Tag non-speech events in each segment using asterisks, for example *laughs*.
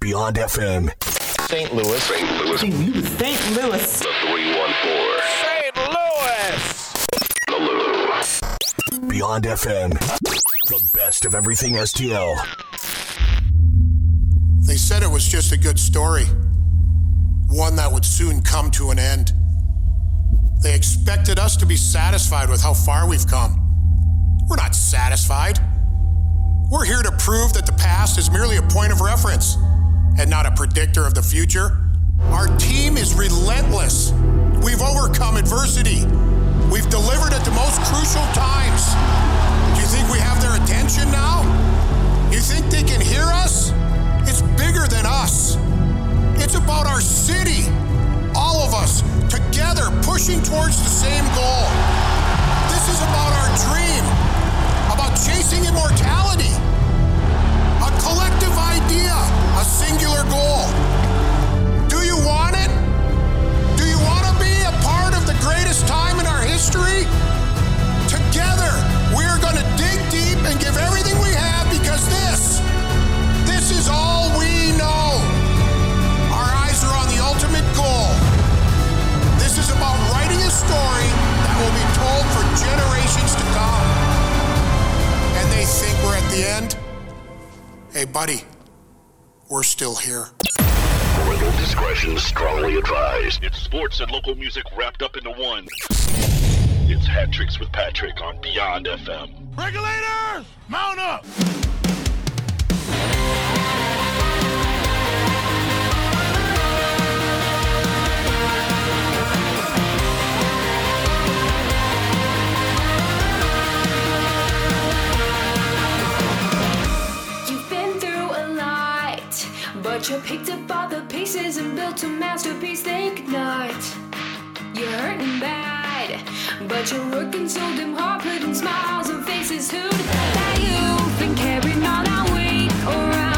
Beyond FM. St. Louis. St. Louis. St. Louis. St. Louis. The 314. St. Louis. The Lou. Beyond FM. The best of everything STL. They said it was just a good story, one that would soon come to an end. They expected us to be satisfied with how far we've come. We're not satisfied. We're here to prove that the past is merely a point of reference and not a predictor of the future. Our team is relentless. We've overcome adversity. We've delivered at the most crucial times. Do you think we have their attention now? You think they can hear us? It's bigger than us. It's about our city. All of us together pushing towards the same goal. This is about our dream, about chasing immortality. Collective idea, a singular goal. Do you want it? Do you want to be a part of the greatest time in our history? Together, we are going to dig deep and give everything we have because this, this is all we know. Our eyes are on the ultimate goal. This is about writing a story that will be told for generations to come. And they think we're at the end? Hey, buddy, we're still here. Parental discretion strongly advised. It's sports and local music wrapped up into one. It's Hat Tricks with Patrick on Beyond FM. Regulators, mount up. But you picked up all the pieces and built a masterpiece. Think not. You're hurting bad, but you're working so damn hard, putting smiles on faces. Who'd that you've been carrying all that weight around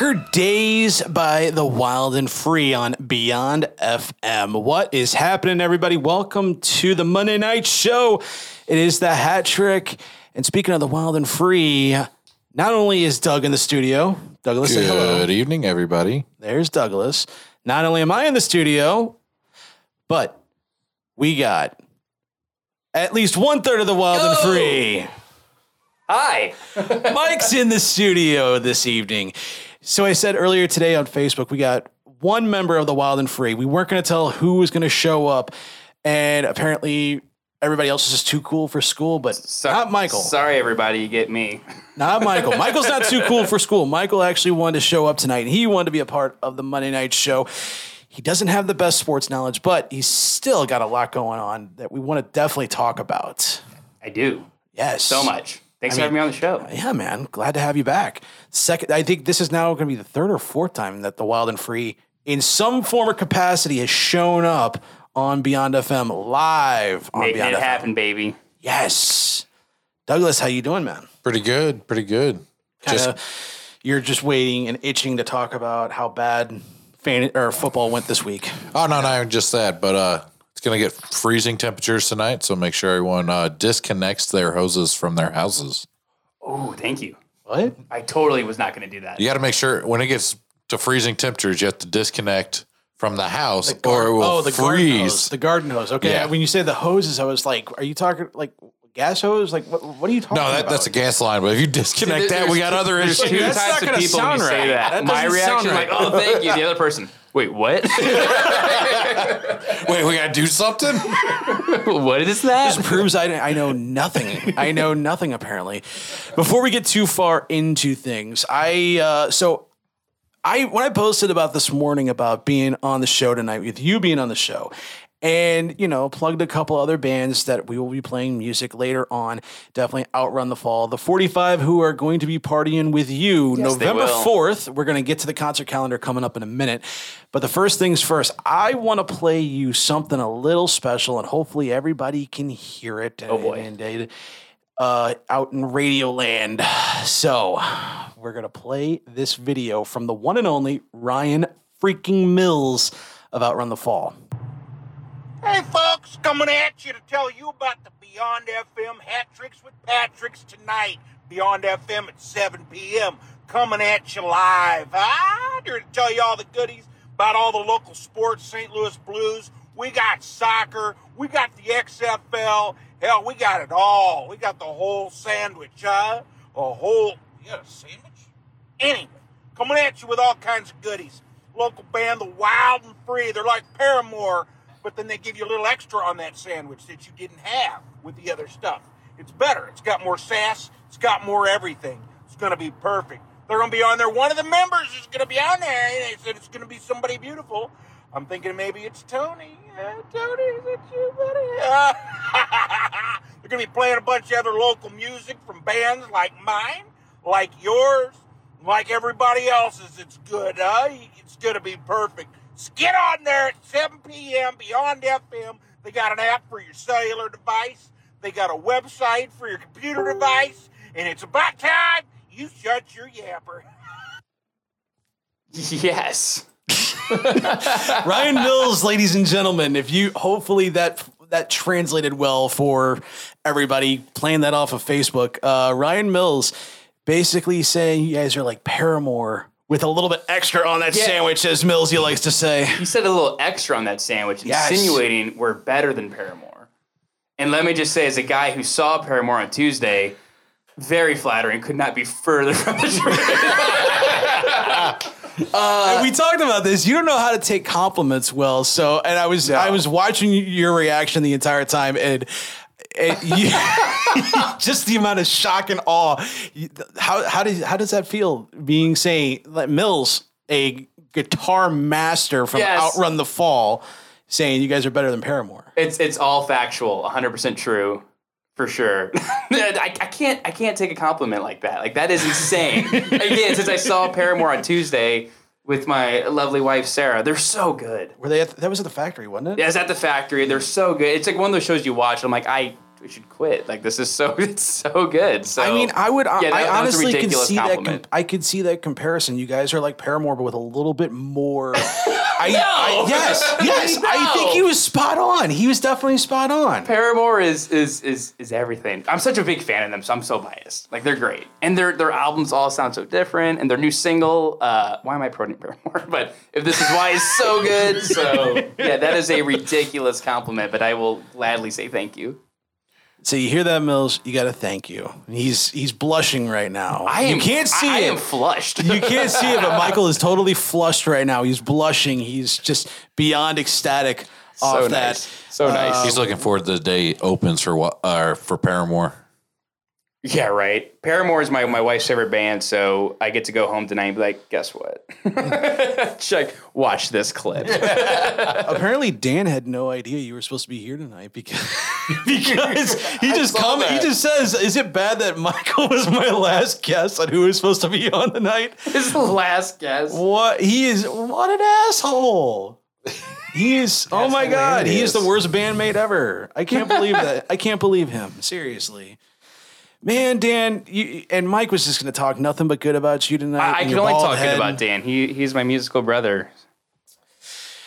Darker Days by The Wild and Free on Beyond FM. What is happening, everybody? Welcome to the Monday Night Show. It is the hat trick. And speaking of The Wild and Free, not only is Doug in the studio, Douglas, say hello. Good evening, everybody. There's Douglas. Not only am I in the studio, but we got at least one third of the Wild and Free. Hi. *laughs* Mike's in the studio this evening. So I said earlier today on Facebook, we got one member of the Wild and Free. We weren't going to tell who was going to show up, and apparently everybody else is just too cool for school. But So- not Michael. Sorry, everybody. You get me. Not Michael. *laughs* Michael's not too cool for school. Michael actually wanted to show up tonight, and he wanted to be a part of the Monday night show. He doesn't have the best sports knowledge, but he's still got a lot going on that we want to definitely talk about. I do. Yes, So much. Thanks I for having me on the show. Yeah, man. Glad to have you back. Second, I think this is now going to be the third or fourth time that the Wild and Free, in some form or capacity, has shown up on Beyond FM live on Making Beyond it FM. happen, baby. Yes, Douglas, how you doing, man? Pretty good. Pretty good. Just Kinda, you're just waiting and itching to talk about how bad fan or football went this week. oh no, not even just that, but uh, it's gonna get freezing temperatures tonight. So make sure everyone uh, disconnects their hoses from their houses. Oh, thank you. What? I totally was not going to do that. You got to make sure when it gets to freezing temperatures, you have to disconnect from the house, or it will oh, the garden hose. freeze. The garden hose. Okay. Yeah. When you say the hoses, I was like, are you talking like gas hose? Like what? What are you talking no, about? that, that's a gas line. But if you disconnect that, we got other issues. two That's types not of gonna when you sound say right. that. That My reaction sound like, oh, thank you. The other person, wait, what? *laughs* Wait, we got to do something. *laughs* what is that? This proves I, I know nothing. I know nothing apparently. Before we get too far into things, I uh, so I when I posted about this morning about being on the show tonight with you being on the show. And you know, plugged a couple other bands that we will be playing music later on. Definitely outrun the fall. The 45 who are going to be partying with you they November 4th. We're going to get to the concert calendar coming up in a minute. But the first things first, I want to play you something a little special, and hopefully everybody can hear it. Oh, boy. And, and, uh, out in Radio Land. So we're gonna play this video from the one and only Ryan freaking Mills of Outrun the Fall. Hey, folks, coming at you to tell you about the Beyond FM Hat Tricks with Patrick's tonight. Beyond FM at 7 p.m. Coming at you live. Ah, here to tell you all the goodies about all the local sports, St. Louis Blues. We got soccer. We got the XFL. Hell, we got it all. We got the whole sandwich, huh? A whole, you got a sandwich? Anyway, coming at you with all kinds of goodies. Local band, The Wild and Free. They're like Paramore, but then they give you a little extra on that sandwich that you didn't have with the other stuff. It's better. It's got more sass. It's got more everything. It's going to be perfect. They're going to be on there. One of the members is going to be on there. and They said it's going to be somebody beautiful. I'm thinking maybe it's Tony. Uh, Tony, is it you, buddy? Uh, *laughs* they're going to be playing a bunch of other local music from bands like mine, like yours, like everybody else's. It's good, huh? It's going to be perfect. So get on there at 7 p.m. Beyond FM. They got an app for your cellular device. They got a website for your computer device. And it's about time you shut your yapper. *laughs* yes. *laughs* Ryan Mills, ladies and gentlemen, if you hopefully that that translated well for everybody playing that off of Facebook. Uh, Ryan Mills basically saying you guys are like Paramore with a little bit extra on that Yeah. sandwich, as Mills he likes to say. You said a little extra on that sandwich, Yes. insinuating we're better than Paramore. And let me just say, as a guy who saw Paramore on Tuesday, very flattering. Could not be further *laughs* from the truth. *laughs* And we talked about this. You don't know how to take compliments well. So, and I was I was watching your reaction the entire time, and you, *laughs* just the amount of shock and awe. How how does how does that feel? Being saying like Mills, a guitar master from Yes. Outrun the Fall, saying you guys are better than Paramore. It's it's all factual, 100% true, for sure. *laughs* I, I can't I can't take a compliment like that. Like that is insane. *laughs* Again, since I saw Paramore on Tuesday with my lovely wife Sarah, they're so good. Were they? At, that was at the factory, wasn't it? Yeah, it's at the factory. They're so good. It's like one of those shows you watch. I'm like, I we should quit. Like this is so *laughs* it's so good. So I mean, I would. Yeah, that- I honestly can see that. Com- compliment. I could see that comparison. You guys are like Paramore, but with a little bit more. *laughs* I, I, yes, *laughs* yes. I think he was spot on. He was definitely spot on. Paramore is is is is everything. I'm such a big fan of them, so I'm so biased. Like they're great, and their their albums all sound so different, and their new single, uh, "Why Am I Promoting Paramore?" But if this is why is so good, so yeah, that is a ridiculous compliment. But I will gladly say thank you. So you hear that, Mills? You got to thank you. He's he's blushing right now. I am, you can't see I, I it. am flushed. you can't see it, but *laughs* Michael is totally flushed right now. He's blushing. He's just beyond ecstatic off so that. nice, so nice. He's looking forward to the day it opens for what uh, for Paramore. Yeah, right. Paramore is my, my wife's favorite band, so I get to go home tonight and be like, guess what? *laughs* Check, watch this clip. *laughs* Apparently, Dan had no idea you were supposed to be here tonight *laughs* because because he just come he just says, "Is it bad that Michael was my last guest on who was supposed to be on the night?" this is the last guess. What he is? What an asshole! He is. oh my god, he is the worst bandmate ever. I can't believe that. I can't believe him. Seriously. Man, Dan, you, and Mike was just going to talk nothing but good about you tonight. I, I can only talk good about Dan. He he's my musical brother.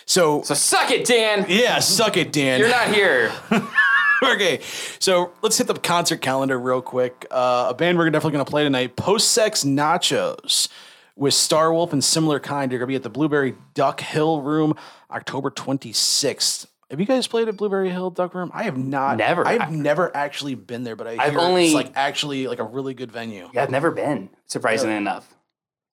So, So suck it, Dan. yeah, suck it, Dan. You're not here. *laughs* okay, so let's hit the concert calendar real quick. Uh, a band we're definitely going to play tonight: Post Sex Nachos with Star Wolf and Similar Kind. You're going to be at the Blueberry Duck Hill Room, October 26th. Have you guys played at Blueberry Hill Duck Room? I have not. Never. I've never actually been there, but I I've hear only- it's like actually like a really good venue. Yeah, I've never been. Surprisingly enough,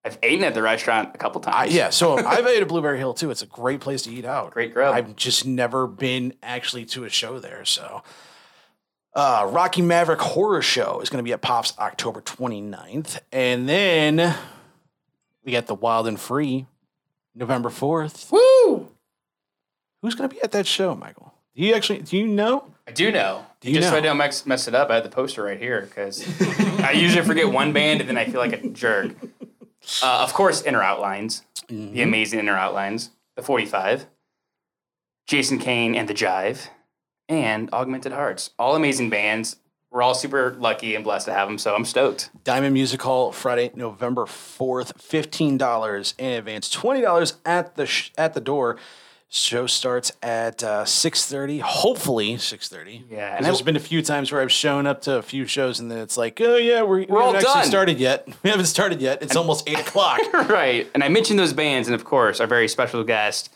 I've eaten at the restaurant a couple I, times. yeah, so *laughs* I've ate at Blueberry Hill too. It's a great place to eat out. Great grub. I've just never been actually to a show there. So, uh, Rocky Maverick Horror Show is going to be at Pops October 29th. And then we got the Wild and Free November 4th. Woo! Who's going to be at that show, Michael? Do you actually, do you know? I do know. you Just so I don't mess, mess it up, I have the poster right here because *laughs* I usually forget one band and then I feel like a jerk. Uh, of course, Inner Outlines, Mm-hmm. the amazing Inner Outlines, the 45, Jason Kane and the Jive, and Augmented Hearts. All amazing bands. We're all super lucky and blessed to have them, so I'm stoked. Diamond Music Hall Friday, November 4th, $15 in advance, $20 at the sh- at the door. Show starts at uh, 6.30, hopefully 6.30. Yeah, and And there's I- been a few times where I've shown up to a few shows and then it's like, oh yeah, we're, we We're all haven't actually done. started yet. *laughs* We haven't started yet. It's almost 8 o'clock. *laughs* right. And I mentioned those bands, and of course, our very special guest,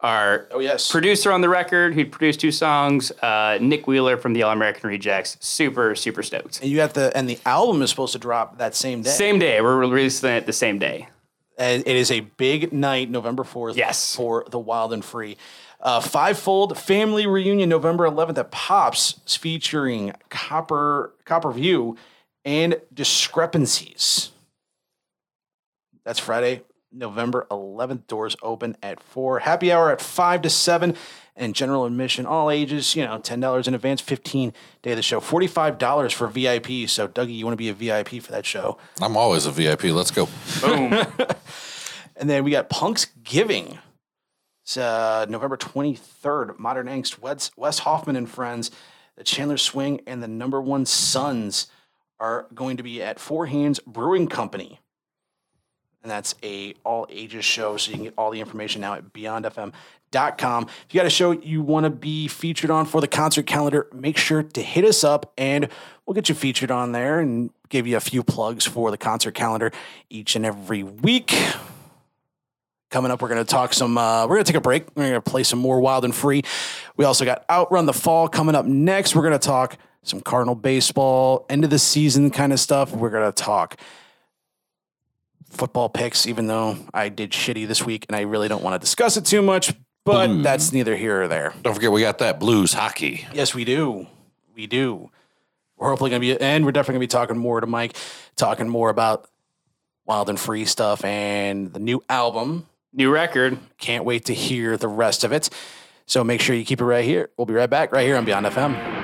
our Oh, yes. producer on the record, who produced two songs, uh, Nick Wheeler from the All American Rejects. Super, super stoked. And you have the, and the album is supposed to drop that same day. Same day. We're releasing it the same day. And it is a big night, November 4th, Yes. for the Wild and Free. Uh, fivefold family reunion, November 11th at Pops, featuring Copper Copper View and Discrepancies. That's Friday, November 11th. Doors open at 4. Happy hour at 5 to 7. And general admission, all ages, you know, $10 in advance, 15 day of the show, $45 for VIP. So, Dougie, you want to be a VIP for that show? I'm always a VIP. Let's go. Boom. *laughs* And then we got Punk's Giving. It's uh, November 23rd. Modern Angst, Wes, Wes Hoffman and friends, the Chandler Swing, and the Number One Sons are going to be at Four Hands Brewing Company. And that's a all ages show, so you can get all the information now at beyondfm.com. If you got a show you want to be featured on for the concert calendar, make sure to hit us up and we'll get you featured on there and give you a few plugs for the concert calendar each and every week. Coming up, we're going to talk some. Uh, we're going to take a break. We're going to play some more Wild and Free. We also got Outrun the Fall coming up next. We're going to talk some Cardinal baseball, end of the season kind of stuff. We're going to talk football picks, even though I did shitty this week and I really don't want to discuss it too much, but mm. that's neither here or there. Don't forget, we got that blues hockey. Yes, we do. We do. We're hopefully going to be, and we're definitely going to be talking more to Mike, talking more about Wild and Free stuff and the new album. New record. Can't wait to hear the rest of it. So make sure you keep it right here. We'll be right back right here on Beyond FM.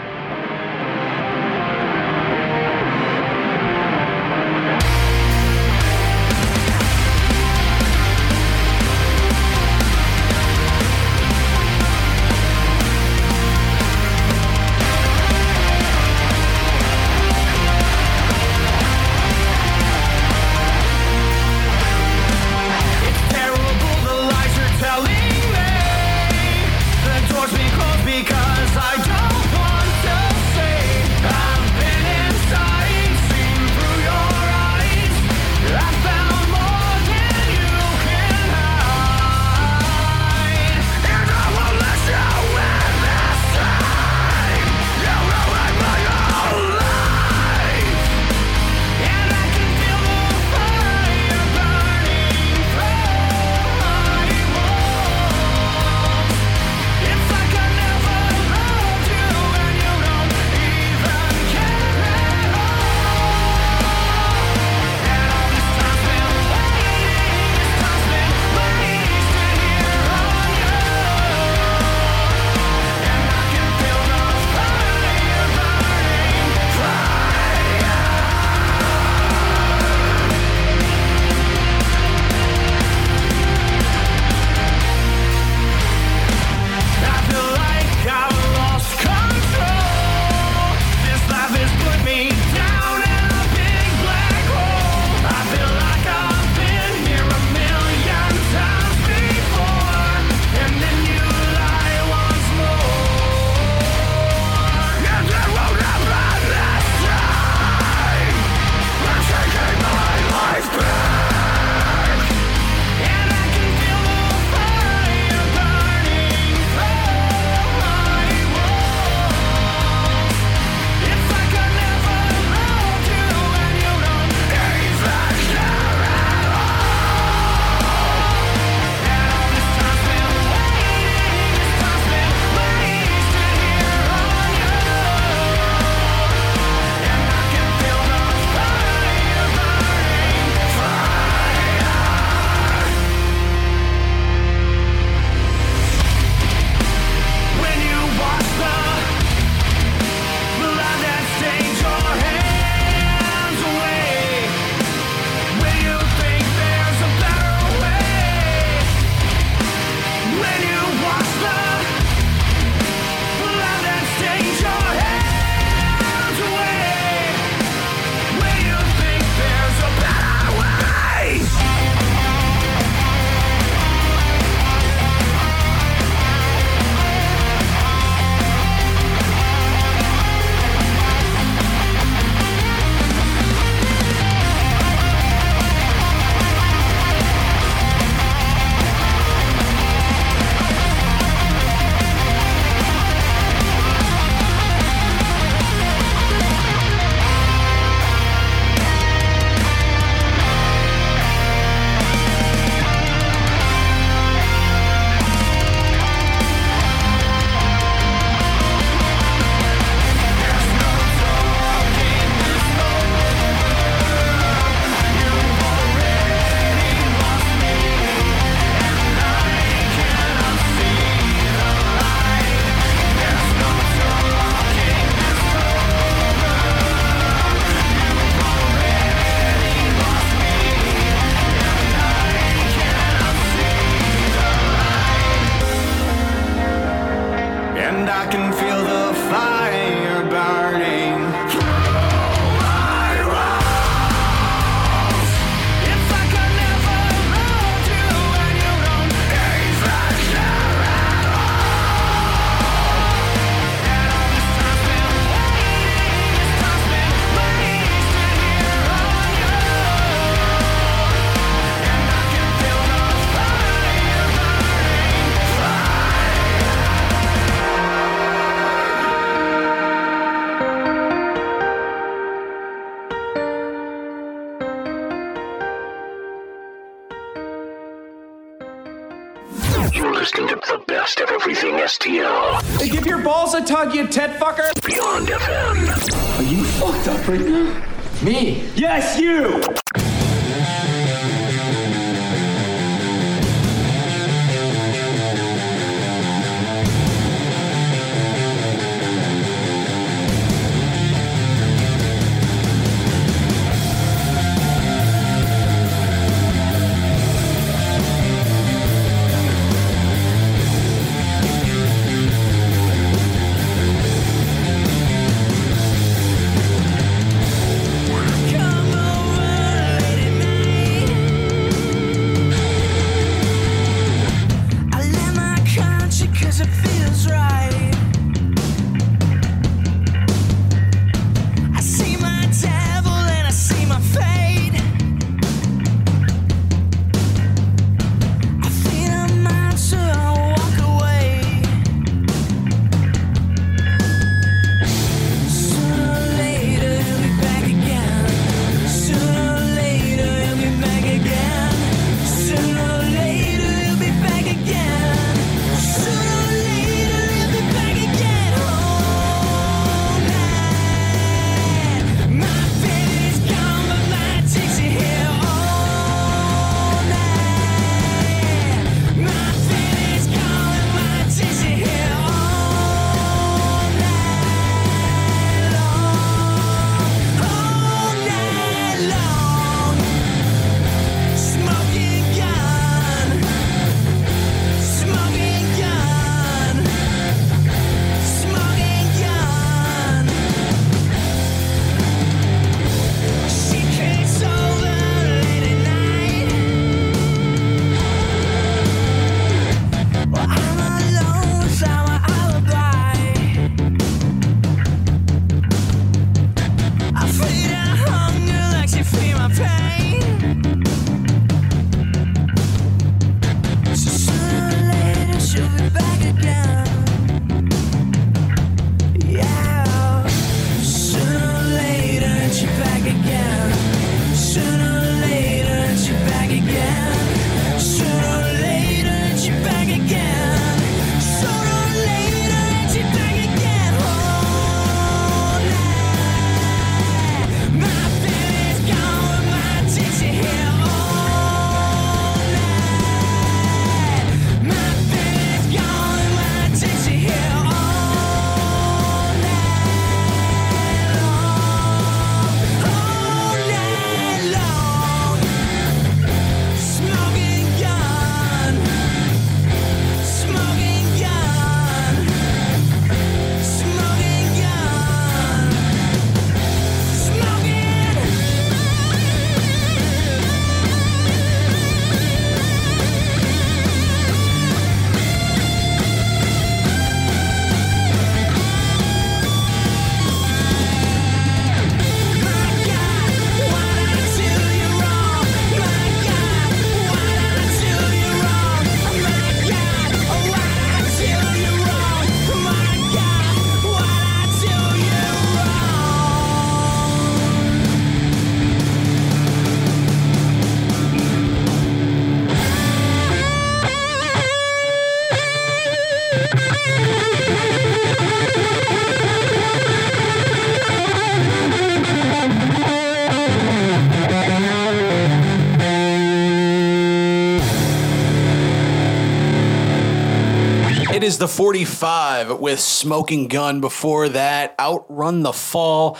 45 with Smoking Gun. Before that, Outrun the Fall.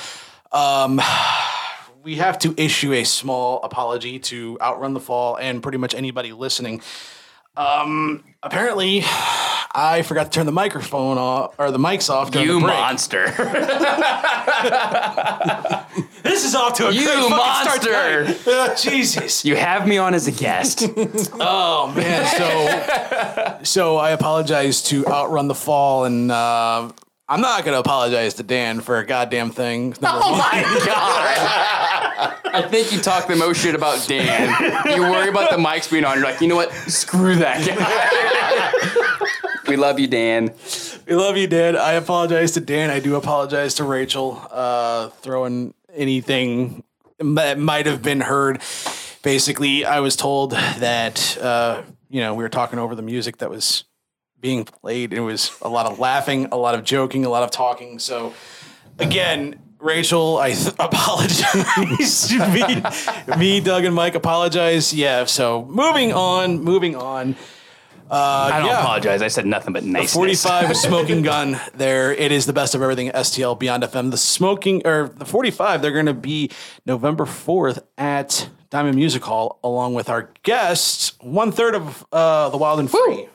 Um, *sighs* we have to issue a small apology to Outrun the Fall and pretty much anybody listening. Um, apparently, *sighs* I forgot to turn the microphone off or the mics off during You the break. monster. *laughs* *laughs* This is off to a You great fucking monster. start tonight. Jesus. You have me on as a guest. *laughs* Oh man, so so I apologize to Outrun the Fall, and uh, I'm not going to apologize to Dan for a goddamn thing. Number Oh one. my god! I think you talk the most shit about Dan. You worry about the mics being on. You're like, you know what? Screw that guy. *laughs* we love you, Dan. We love you, Dan. I apologize to Dan. I do apologize to Rachel. Uh, throwing anything that might have been heard. Basically, I was told that uh, you know we were talking over the music that was being played. It was a lot of laughing, a lot of joking, a lot of talking. So again, Rachel, I th- *laughs* apologize. *laughs* me, me, Doug, and Mike apologize. Yeah. So moving on, moving on. Uh, I don't yeah. apologize. I said nothing but nice. 45 *laughs* smoking gun there it is the best of everything stl beyond fm the smoking or the 45 they're going to be november 4th at diamond music hall along with our guests one third of uh, the wild and free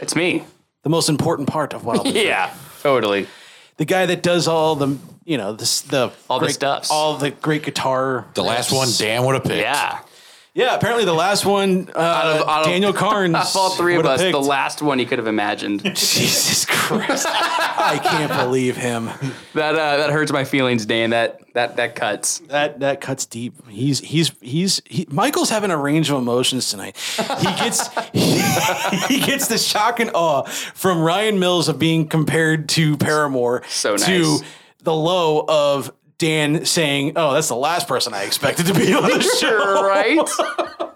It's me. the most important part of wild and *laughs* free Yeah, totally. the guy that does all the you know this the All the great- stuffs. all the great guitar The last one Dan would have picked. Yeah. Yeah apparently the last one uh, Out of, out of- daniel carnes *laughs* Out of all three of would've us, the last one he could have imagined. *laughs* jesus christ *laughs* i can't believe him that uh, that hurts my feelings, Dan. That that that cuts. That that cuts deep. He's he's he's he, Michael's having a range of emotions tonight. He gets he, he gets the shock and awe from Ryan Mills of being compared to Paramore So to the low of Dan saying, "Oh, that's the last person I expected to be on the *laughs* show." right? *laughs*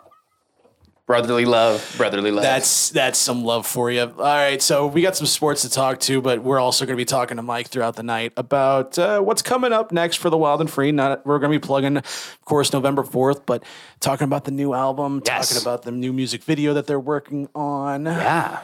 brotherly love, brotherly love. That's that's some love for you. All right, so we got some sports to talk to, but we're also going to be talking to Mike throughout the night about uh, what's coming up next for the Wild and Free. Not we're going to be plugging, of course, November fourth, but talking about the new album, Yes. talking about the new music video that they're working on. yeah.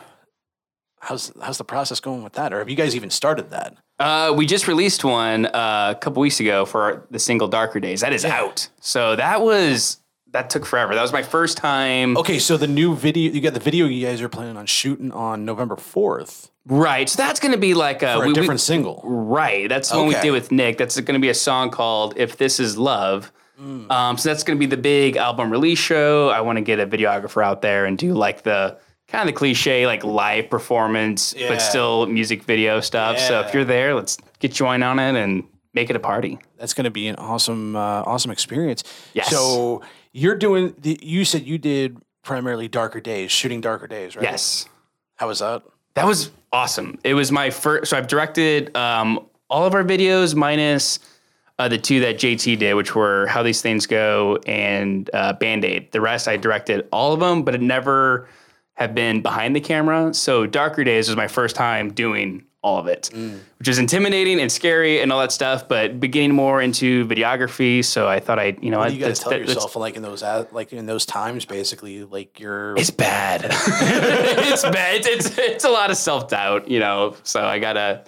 How's how's the process going with that, or have you guys even started that? Uh, we just released one uh, a couple weeks ago for the single Darker Days. That is out. So that was that took forever. That was my first time. Okay, so the new video, you got the video you guys are planning on shooting on November fourth Right. So that's going to be like a, for a we- we- different single. Right. That's the one we Okay. did with Nick. That's going to be a song called If This Is Love. Mm. Um, so that's going to be the big album release show. I want to get a videographer out there and do like the kind of the cliche like live performance, Yeah. but still music video stuff. So if you're there, let's get you in on it and make it a party. That's going to be an awesome, uh, awesome experience. Yes. So you're doing. The, you said you did primarily Darker Days, shooting Darker Days, right? Yes. How was that? That was awesome. It was my first. So I've directed um, all of our videos minus uh, the two that JT did, which were How These Things Go and uh, Band Aid. The rest I directed all of them, but it never have been behind the camera. So Darker Days was my first time doing all of it, mm. which is intimidating and scary and all that stuff. But beginning more into videography, so I thought I, you know, What I, you got to tell that- yourself, like in those, like in those times, basically, like you're. it's bad. *laughs* it's bad. It's, it's it's a lot of self doubt, you know. So I gotta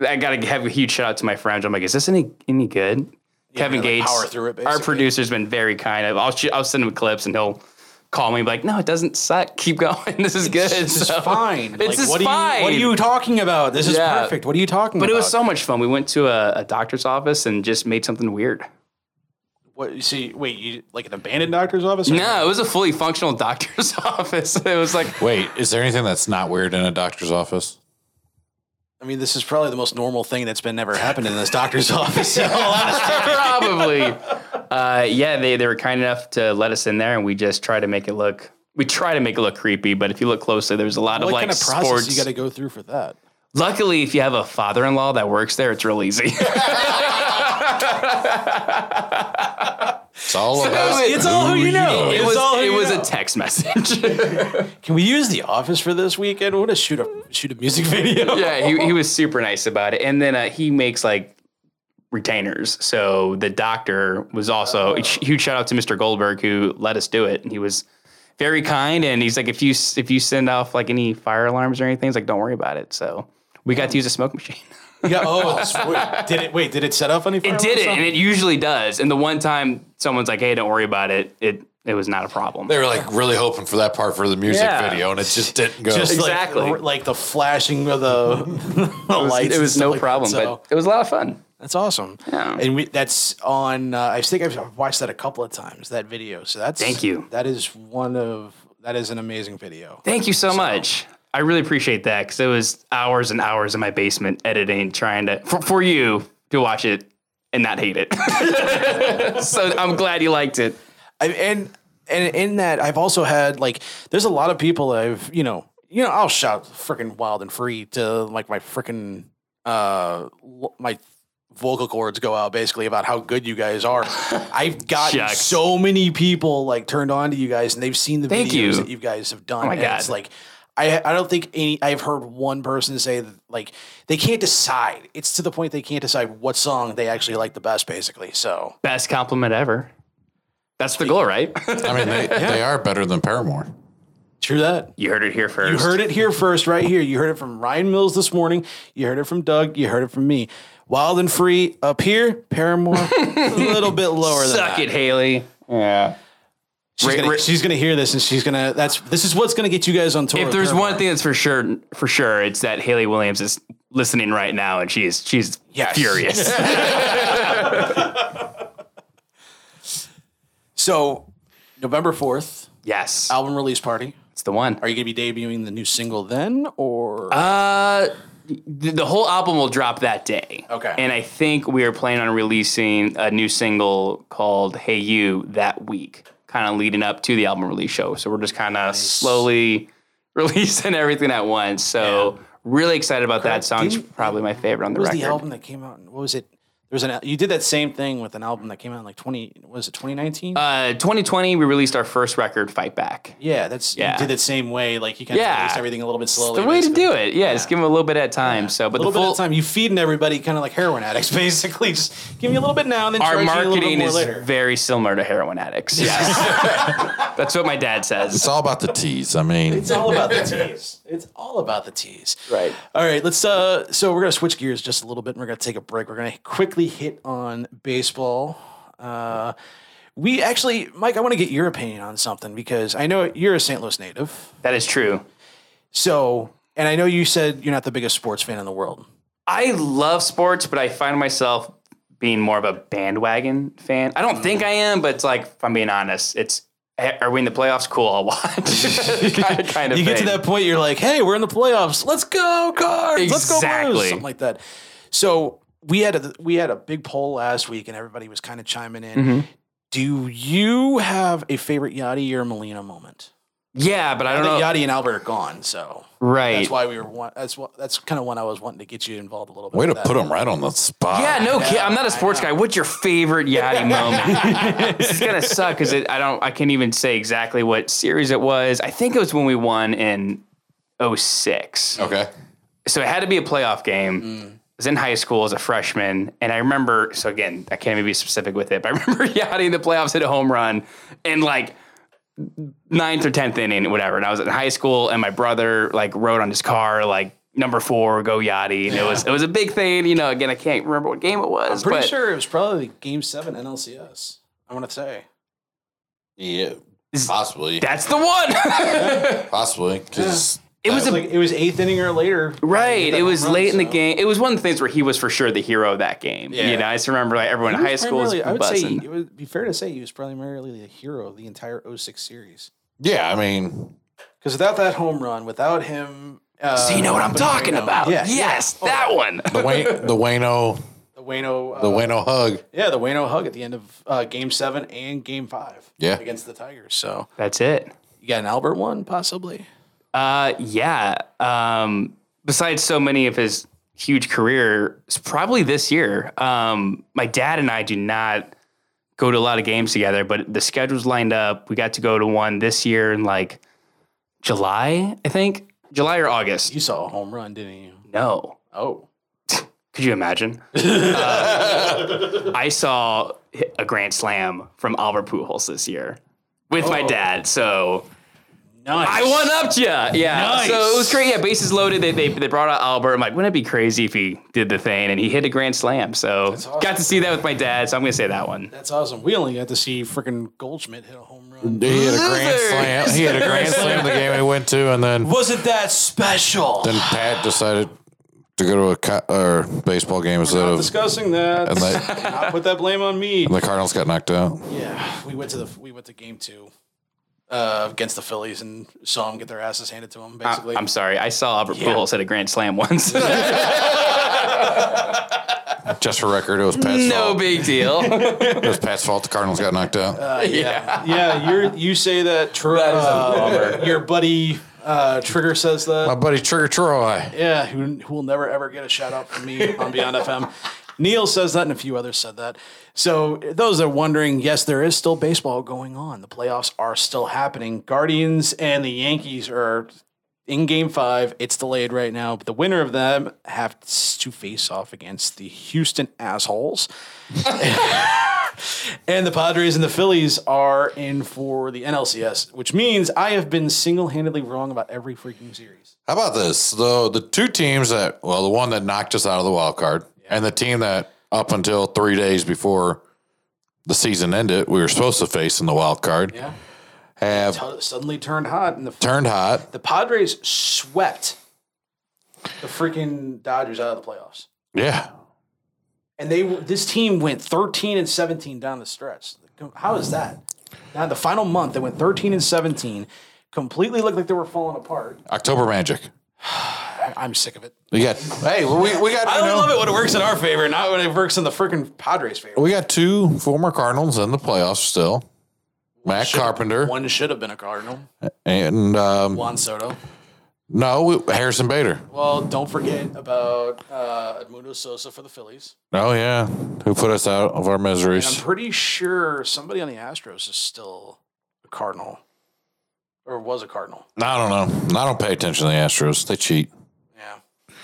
I gotta have a huge shout out to my friends. I'm like, is this any any good? Kevin like, Gates, it, our producer's been very kind. I'll I'll send him clips and he'll call me and be like, no, it doesn't suck. *laughs* Keep going. This is good. This is So- fine. It's *laughs* Like, just what Are fine. you, what are you talking about? This is perfect. What are you talking But about? But it was so much fun. We went to a, a doctor's office and just made something weird. What? You see, wait, you like an abandoned doctor's office? or- No, it was a fully functional *laughs* doctor's office. It was like Wait, is there anything that's not weird in a doctor's office? I mean, this is probably the most normal thing that's been ever happened in this doctor's office. in all honesty. Probably. Uh, yeah, they, they were kind enough to let us in there, and we just try to make it look. We try to make it look creepy, but if you look closely, there's a lot what of like kind of process sports. you got to go through for that? Luckily, if you have a father-in-law that works there, it's real easy. *laughs* It's all about It's all who you know. it It's was all who it was know. a text message. *laughs* Can we use the office for this weekend? What to shoot a shoot a music *laughs* video? yeah, he, he was super nice about it, and then uh, he makes like retainers. So the doctor was also oh. a huge shout out to Mr. Goldberg who let us do it, and he was very kind. And he's like, if you if you send off like any fire alarms or anything, he's like, don't worry about it. So we got to oh. use a smoke machine. *laughs* Yeah. Oh, sweet. did it? Wait, did it set off any? It did it, and it usually does. And the one time someone's like, "Hey, don't worry about it," it it was not a problem. They were like really hoping for that part for the music Yeah. video, and it just didn't go. Just Exactly. like, like the flashing of the, *laughs* the It was, lights. it was no like problem, So, but it was a lot of fun. That's awesome. Yeah. And we, that's on. Uh, I think I've watched that a couple of times. That video. So that's Thank you. That is one of. That is an amazing video. Thank you so, much. I really appreciate that because it was hours and hours in my basement editing, trying to for, for you to watch it and not hate it. *laughs* so I'm glad you liked it. I, and and in that I've also had like there's a lot of people I've you know you know I'll shout freaking wild and free to like my freaking uh my vocal cords go out basically about how good you guys are. *laughs* I've gotten Shucks. so many people like turned on to you guys and they've seen the Thank videos you. that you guys have done. Oh my and God. It's like I I don't think any I've heard one person say that like they can't decide. It's to the point they can't decide what song they actually like the best, basically. So Best compliment ever. That's the goal, right? *laughs* I mean, they, they are better than Paramore. true that. you heard it here first. You heard it here first, right here. You heard it from Ryan Mills this morning. You heard it from Doug. You heard it from me. Wild and free up here, Paramore *laughs* a little bit lower than Suck that. it, Hayley. Yeah. She's, Ra- gonna, ra- she's gonna hear this and she's gonna. That's this is what's gonna get you guys on tour. If with there's Paramore. one thing that's for sure, for sure, it's that Hayley Williams is listening right now, and she's she's Yes. furious. *laughs* So, November 4th, yes, album release party. it's the one. Are you going to be debuting the new single then or Uh, the, whole album will drop that day. Okay. And I think we are planning on releasing a new single called "Hey You" that week, kind of leading up to the album release show. So we're just kind of slowly *laughs* releasing everything at once. So really excited about that. Song's Didn't- probably my favorite on the what was record. the album that came out? What was it? There was an you did that same thing with an album that came out in like 20 was it 2019? Uh, 2020, we released our first record, "Fight Back." yeah, that's yeah. you did that same way like you kind of Yeah. released everything a little bit slowly. the way to do it. Yeah, just give them a little bit at a time. So, A but little the bit full of time. You feeding everybody kind of like heroin addicts, *laughs* basically. Just give me a little bit now and then our charge you a little bit marketing more is later. very similar to heroin addicts. *laughs* Yes. That's what my dad says. It's all about the tease. I mean, It's all about the tease. It's all about the tease. Right. All right, let's uh so we're gonna switch gears just a little bit and we're gonna take a break. We're gonna quickly hit on baseball. Uh we actually, Mike, I want to get your opinion on something because I know you're a St. Louis native. That is true. So and I know you said you're not the biggest sports fan in the world. I love sports, but I find myself being more of a bandwagon fan. I don't think I am, but it's like, if I'm being honest, it's are we in the playoffs? Cool, I'll watch. *laughs* kind of, kind of you get to that point, you're like, hey, we're in the playoffs. Let's go, cards. Let's go, Exactly. Blues. Something like that. So we had a we had a big poll last week, and everybody was kind of chiming in. Mm-hmm. Do you have a favorite Yadi or Molina moment? Yeah, but I I don't think know. Yadi and Albert are gone, so Right. That's why we were. wa- That's what. That's kind of when I was wanting to get you involved a little bit. way to with put that. him right on the spot. Yeah, no kid. I'm not a sports guy. What's your favorite Yadi *laughs* moment? *laughs* this is gonna suck because I don't. I can't even say exactly what series it was. I think it was when we won in 06. Okay. So it had to be a playoff game. Mm. I was in high school as a freshman, and I remember. So again, I can't even be specific with it, but I *laughs* remember Yadi in the playoffs hit a home run in like ninth or tenth inning, whatever. And I was in high school, and my brother like rode on his car like number four, go Yadi, and it was it was a big thing. You know, again, I can't remember what game it was, I'm pretty but sure it was probably Game Seven NLCS. I want to say. Yeah. Possibly. that's the one. *laughs* Possibly. Because it was a like it was eighth inning or later. Right. It was run, late in the game. It was one of the things where he was for sure the hero of that game. Yeah. You know, I just remember like everyone in high school was primarily- I would say it would be fair to say he was primarily the hero of the entire 06 series. Yeah, I mean, Because without that home run, without him, uh, So you know what I'm talking Waino- about. Yeah, yes, yeah. that one. the Wayne, the Waino, *laughs* the Waino, uh, the Waino hug. yeah, the Waino hug at the end of uh, Game Seven and Game Five. Yeah. against the Tigers. So That's it. you got an Albert one possibly. Uh, yeah. Um, besides so many of his huge career, it's probably this year. Um, my dad and I do not go to a lot of games together, but the schedule's lined up. We got to go to one this year in like July, I think. July or August. You saw a home run, didn't you? No. Oh, *laughs* Could you imagine? *laughs* Uh, I saw a grand slam from Albert Pujols this year with my Oh. dad. So nice! I one upped you. Yeah. Nice. So it was great. Yeah, bases loaded. They, they, they brought out Albert. I'm like, wouldn't it be crazy if he did the thing? And he hit a grand slam. So awesome. got to see that with my dad. So I'm going to say that one. That's awesome. We only got to see freaking Goldschmidt hit a home run. He had a grand slam. He had a grand slam in the game we went to, and then Wasn't that special? then Pat decided to go to a co- or baseball game instead Not of, discussing that. and the, Not put that blame on me. and the Cardinals got knocked out. Yeah, we went to the we went to game two uh, against the Phillies and saw them get their asses handed to them. Basically, I'm sorry. I saw Albert Yeah. Pujols hit a grand slam once. *laughs* Just for record, it was Pat's fault. no fault. big deal. *laughs* It was Pat's fault. The Cardinals got knocked out. Uh, yeah, yeah. You you say that. Tr- uh, your buddy uh, Trigger says that. My buddy Trigger Troy. Yeah, who, who will never ever get a shout out from me on Beyond FM. Neil says that, and a few others said that. So, those that are wondering, yes, there is still baseball going on. The playoffs are still happening. Guardians and the Yankees are in Game Five. It's delayed right now, but the winner of them have to face off against the Houston assholes. *laughs* And the Padres and the Phillies are in for the NLCS, which means I have been single handedly wrong about every freaking series. How about this? The the two teams that well, the one that knocked us out of the wild card, and the team that up until three days before the season ended, we were supposed to face in the wild card, Yeah. have T- suddenly turned hot, and the turned hot. the Padres swept the freaking Dodgers out of the playoffs. Yeah, And they this team went 13 and 17 down the stretch. How is that? Now the final month they went 13 and 17, completely looked like they were falling apart. October Magic. *sighs* *sighs* I, I'm sick of it. We got hey, we, we got I you know, love it when it works in our favor, not when it works in the freaking Padres' favor. we got two former Cardinals in the playoffs still. Matt Carpenter One should have been a Cardinal. and um, Juan Soto. no Harrison Bader. Well, don't forget about uh, Edmundo Sosa for the Phillies. Oh yeah, who put us out of our And I'm pretty sure somebody on the Astros is still a Cardinal, or was a Cardinal. I don't know. I don't pay attention to the Astros. They cheat.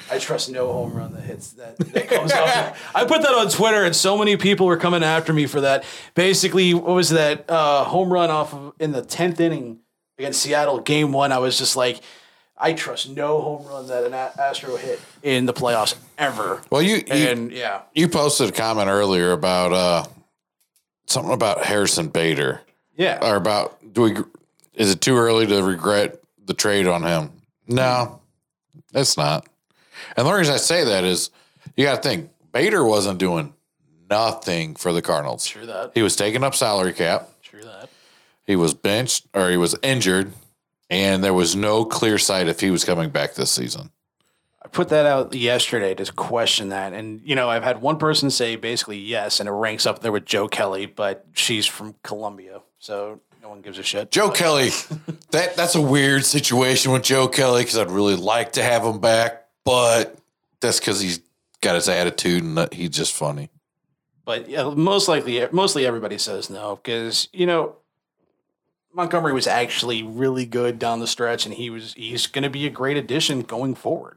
Yeah, I trust no home run that hits that, that *laughs* comes off. I put that on Twitter, and so many people were coming after me for that. Basically, what was that uh, home run off of in the tenth inning against Seattle, Game One? I was just like. I trust no home run that an A- Astro hit in the playoffs ever. Well, you, you And yeah, You posted a comment earlier about uh, something about Harrison Bader, yeah. or about do we? Is it too early to regret the trade on him? No, it's not. And the reason I say that is you got to think Bader wasn't doing nothing for the Cardinals. True that. He was taking up salary cap. True that. He was benched or he was injured, and there was no clear sight if he was coming back this season. I put that out yesterday to question that. And, you know, I've had one person say basically yes, and it ranks up there with Joe Kelly, but she's from Columbia. So no one gives a shit. Joe Kelly, that that's a weird situation with Joe Kelly because I'd really like to have him back, but that's because he's got his attitude and that he's just funny. But yeah, most likely, mostly everybody says no because, you know, Montgomery was actually really good down the stretch, and he was he's going to be a great addition going forward.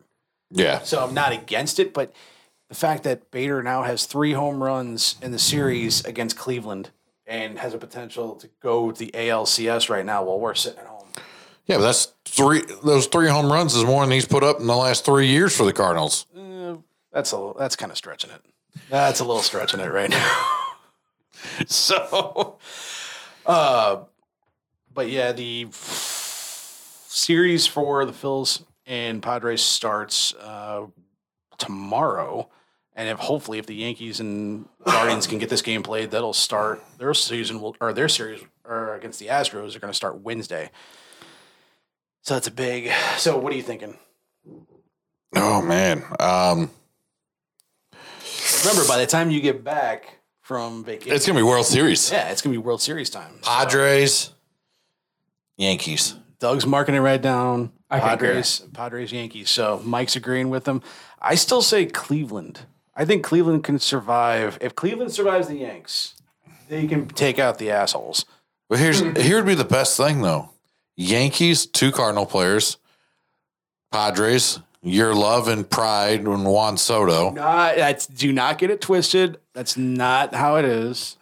Yeah, So I'm not against it, but the fact that Bader now has three home runs in the series against Cleveland and has a potential to go to the ALCS right now while we're sitting at home. Yeah, but that's three. Those three home runs is more than he's put up in the last three years for the Cardinals. That's a that's kind of stretching it. That's a little stretching it right *laughs* now. so, uh, but yeah, the series for the Phils and Padres starts uh, tomorrow, and if hopefully if the Yankees and Guardians can get this game played, that'll start their season will or their series or against the Astros are going to start Wednesday. So that's a big. So what are you thinking? Oh man, um, Remember, by the time you get back from vacation, it's gonna be World Series. Yeah, it's gonna be World Series time. Padres, Yankees. Doug's marking it right down. I Padres, Padres, Yankees. So Mike's agreeing with them. I still say Cleveland. I think Cleveland can survive. If Cleveland survives the Yanks, they can take out the assholes. But here's here would be the best thing though: Yankees, two Cardinal players, Padres, your love and pride, and Juan Soto. That's, do not get it twisted. That's not how it is.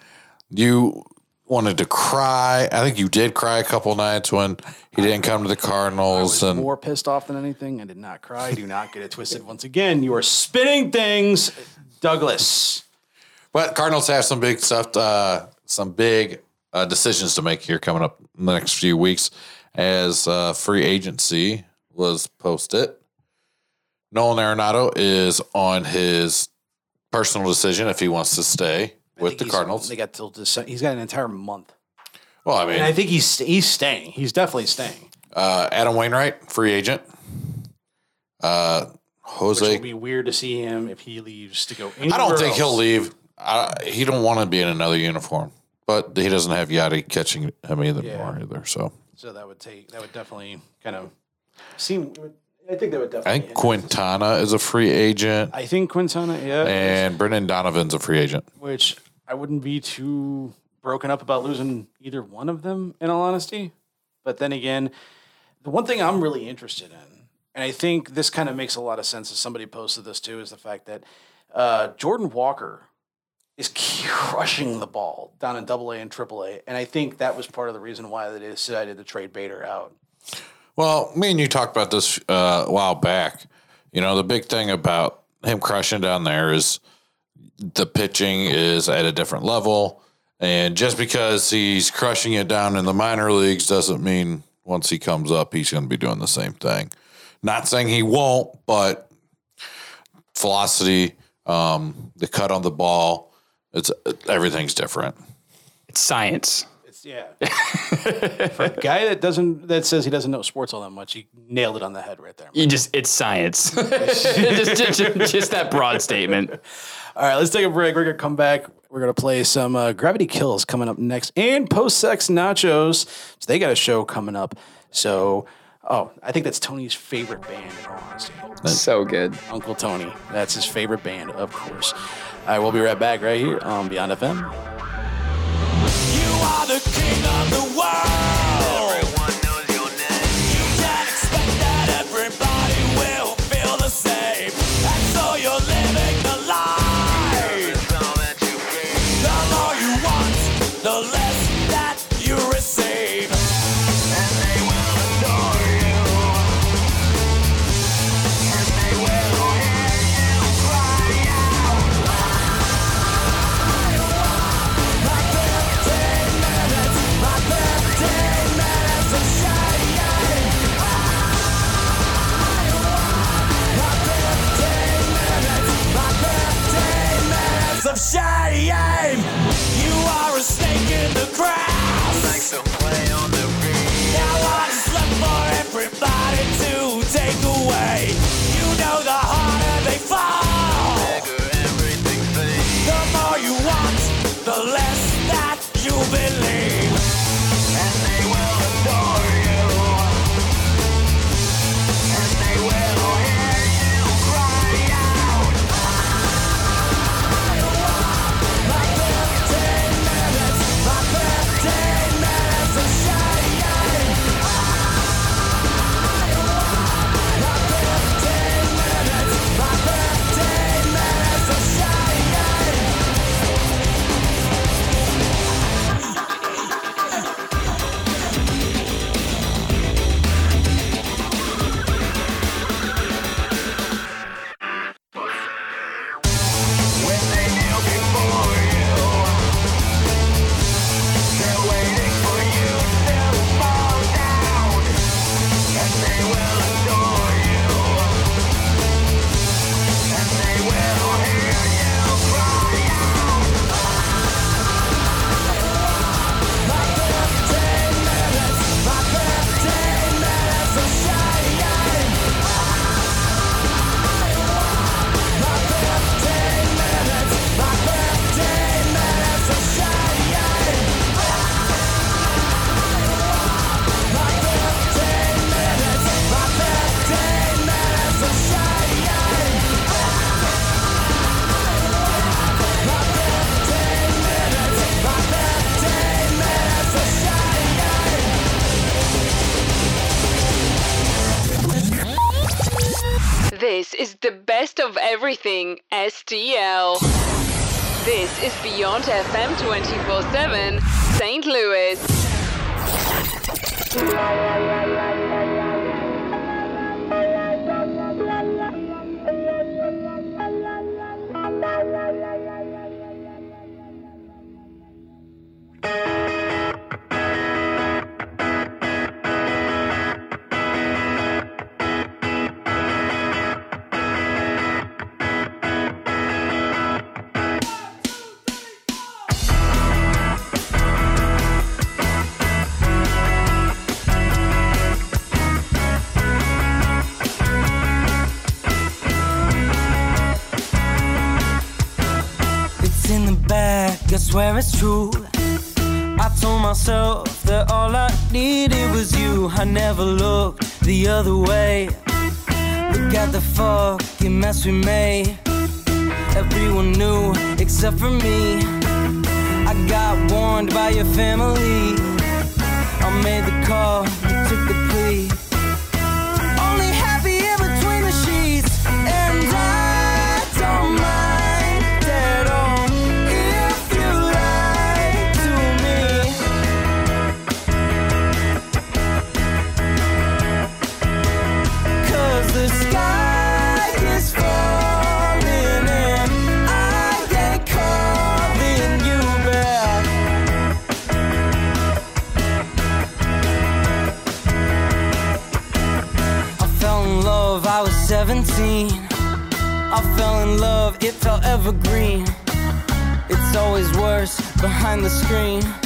You wanted to cry. I think you did cry a couple nights when he didn't come to the I Cardinals, was and more pissed off than anything. I did not cry. Do not get it twisted. Once again, you are spinning things, Douglas. but Cardinals have some big stuff, uh, some big uh, decisions to make here coming up in the next few weeks as uh, free agency was posted. Nolan Arenado is on his personal decision if he wants to stay with the Cardinals. They got till December. He's got an entire month. Well, I And mean, I think he's he's staying. He's definitely staying. uh, Adam Wainwright, free agent. Uh, Which Jose, will be weird to see him if he leaves to go. I don't think he'll leave. I, he don't want to be in another uniform, but he doesn't have Yadi catching him either Yeah. more either. So So that would take. That would definitely kind of seem. I think that would definitely. I think Quintana is a free agent, I think Quintana, yeah, and Brendan Donovan's a free agent. which I wouldn't be too broken up about losing either one of them. In all honesty, but then again, The one thing I'm really interested in, and I think this kind of makes a lot of sense as somebody posted this too, is the fact that uh, Jordan Walker is crushing the ball down in Double A and Triple A, and I think that was part of the reason why they decided to trade Bader out. Well, me and you talked about this uh, a while back. You know, the big thing about him crushing down there is the pitching is at a different level. And just because he's crushing it down in the minor leagues doesn't mean once he comes up, he's going to be doing the same thing. Not saying he won't, but velocity, um, the cut on the ball, it's everything's different. It's science. It's yeah. *laughs* For a guy that doesn't that says he doesn't know sports all that much, he nailed it on the head right there. You just it's science. *laughs* just, just, just that broad statement. All right, let's take a break. We're gonna come back. We're gonna play some uh, Gravity Kills coming up next, and Post Sex Nachos. So they got a show coming up. So, oh, I think that's Tony's favorite band. In all honesty, So good. Uncle Tony. That's his favorite band, of course. All right, we'll be right back right here on Beyond FM. Minutes This is the best of everything STL. This is Beyond FM 24 7, St. Louis. Swear it's true. I told myself that all I needed was you. I never looked the other way. Look at the fucking mess we made. Everyone knew except for me. I got warned by your family. I made the call, 17. I fell in love, it felt evergreen. It's always worse behind the screen.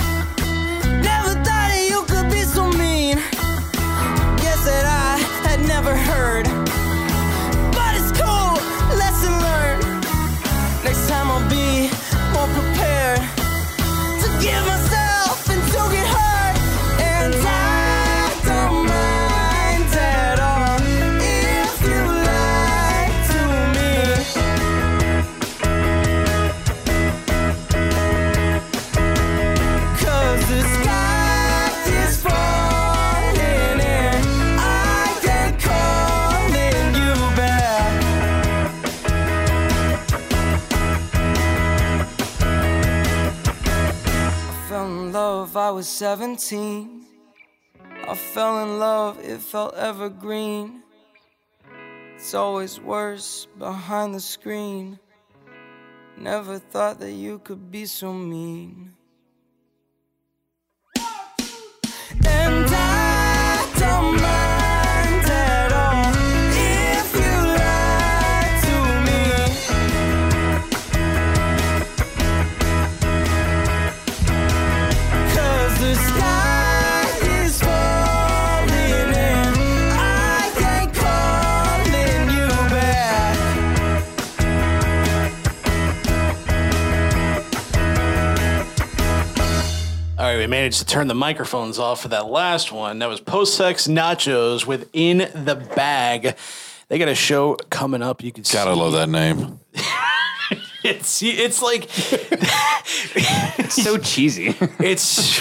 17. I fell in love, it felt evergreen. It's always worse behind the screen. Never thought that you could be so mean. All right, we managed to turn the microphones off for that last one. That was Post Sex Nachos with In the Bag. They got a show coming up. You can Gotta see. love that name. *laughs* It's it's like It's *laughs* so cheesy. *laughs* it's.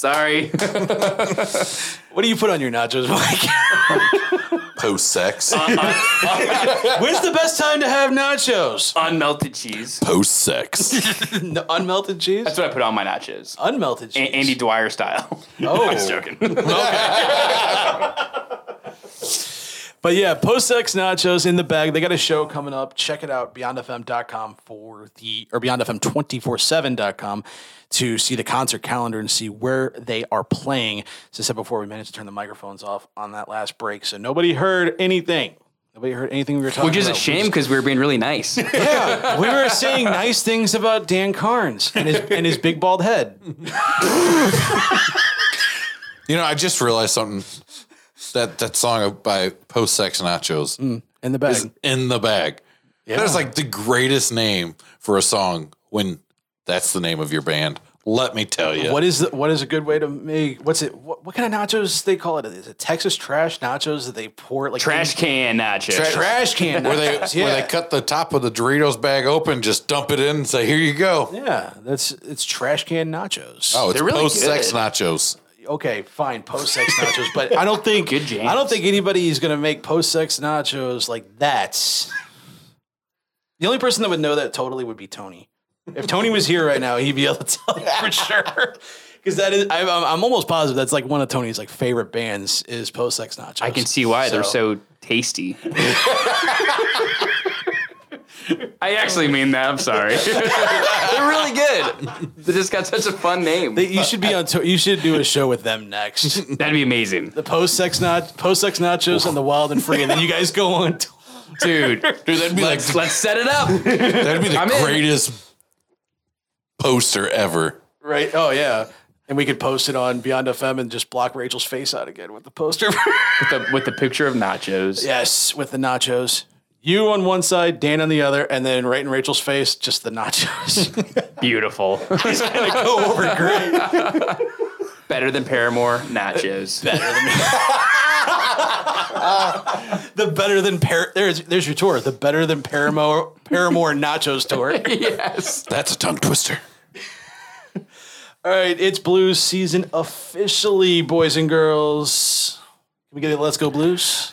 Sorry. *laughs* What do you put on your nachos, Mike? *laughs* Post sex. *laughs* When's the best time to have nachos? Unmelted cheese. Post sex. No, unmelted cheese. That's what I put on my nachos. unmelted A- cheese. Andy Dwyer style. Oh. I'm just joking. But yeah, post sex nachos in the bag. They got a show coming up. Check it out, beyondfm.com for the or beyondfm247.com to see the concert calendar and see where they are playing. As I said before, we managed to turn the microphones off on that last break. So nobody heard anything. Nobody heard anything we were talking about. Which is a shame because we were being really nice. *laughs* Yeah, we were saying nice things about Dan Carnes and his and his big bald head. *laughs* You know, I just realized something. That that song by Post Sex Nachos mm, In the bag. is in the bag. That's like the greatest name for a song when that's the name of your band. Let me tell you. What is the, what is a good way to make what's it what, what kind of nachos they call it? Is it Texas trash nachos that they pour it like Trash can nachos. trash can where they yeah. where they cut the top of the Doritos bag open, just dump it in and say, "Here you go." Yeah, that's it's trash can nachos. Oh, it's They're really post sex nachos. okay, fine, post sex nachos, but I don't think *laughs* Good jams. I don't think anybody is gonna make post sex nachos like that. The only person that would know that totally would be Tony. If Tony was here right now, he'd be able to tell you for sure. *laughs* Because that is, I'm, I'm I'm almost positive that's like one of Tony's like favorite bands is post sex nachos. I can see why they're so tasty. *laughs* I actually mean that. I'm sorry. *laughs* they're really good. They just got such a fun name. They- you should be on. To- you should do a show with them next. That'd be amazing, The post sex not post sex nachos and the wild and free, and then you guys go on. To- dude. Dude, that'd be like Let's let's set it up. that'd be the I'm in. greatest poster ever. right? Oh yeah. And we could post it on Beyond FM and just block Rachel's face out again with the poster. *laughs* with, the, with the picture of nachos. yes, with the nachos. You on one side, Dan on the other, and then right in Rachel's face, just the nachos. *laughs* Beautiful. *laughs* It's gonna go over great. Better than Paramore nachos. The better than Par- there's there's your tour. The better than Paramore Paramore nachos tour. yes. That's a tongue twister. *laughs* All right, it's blues season officially, boys and girls. Can we get it? Let's go blues.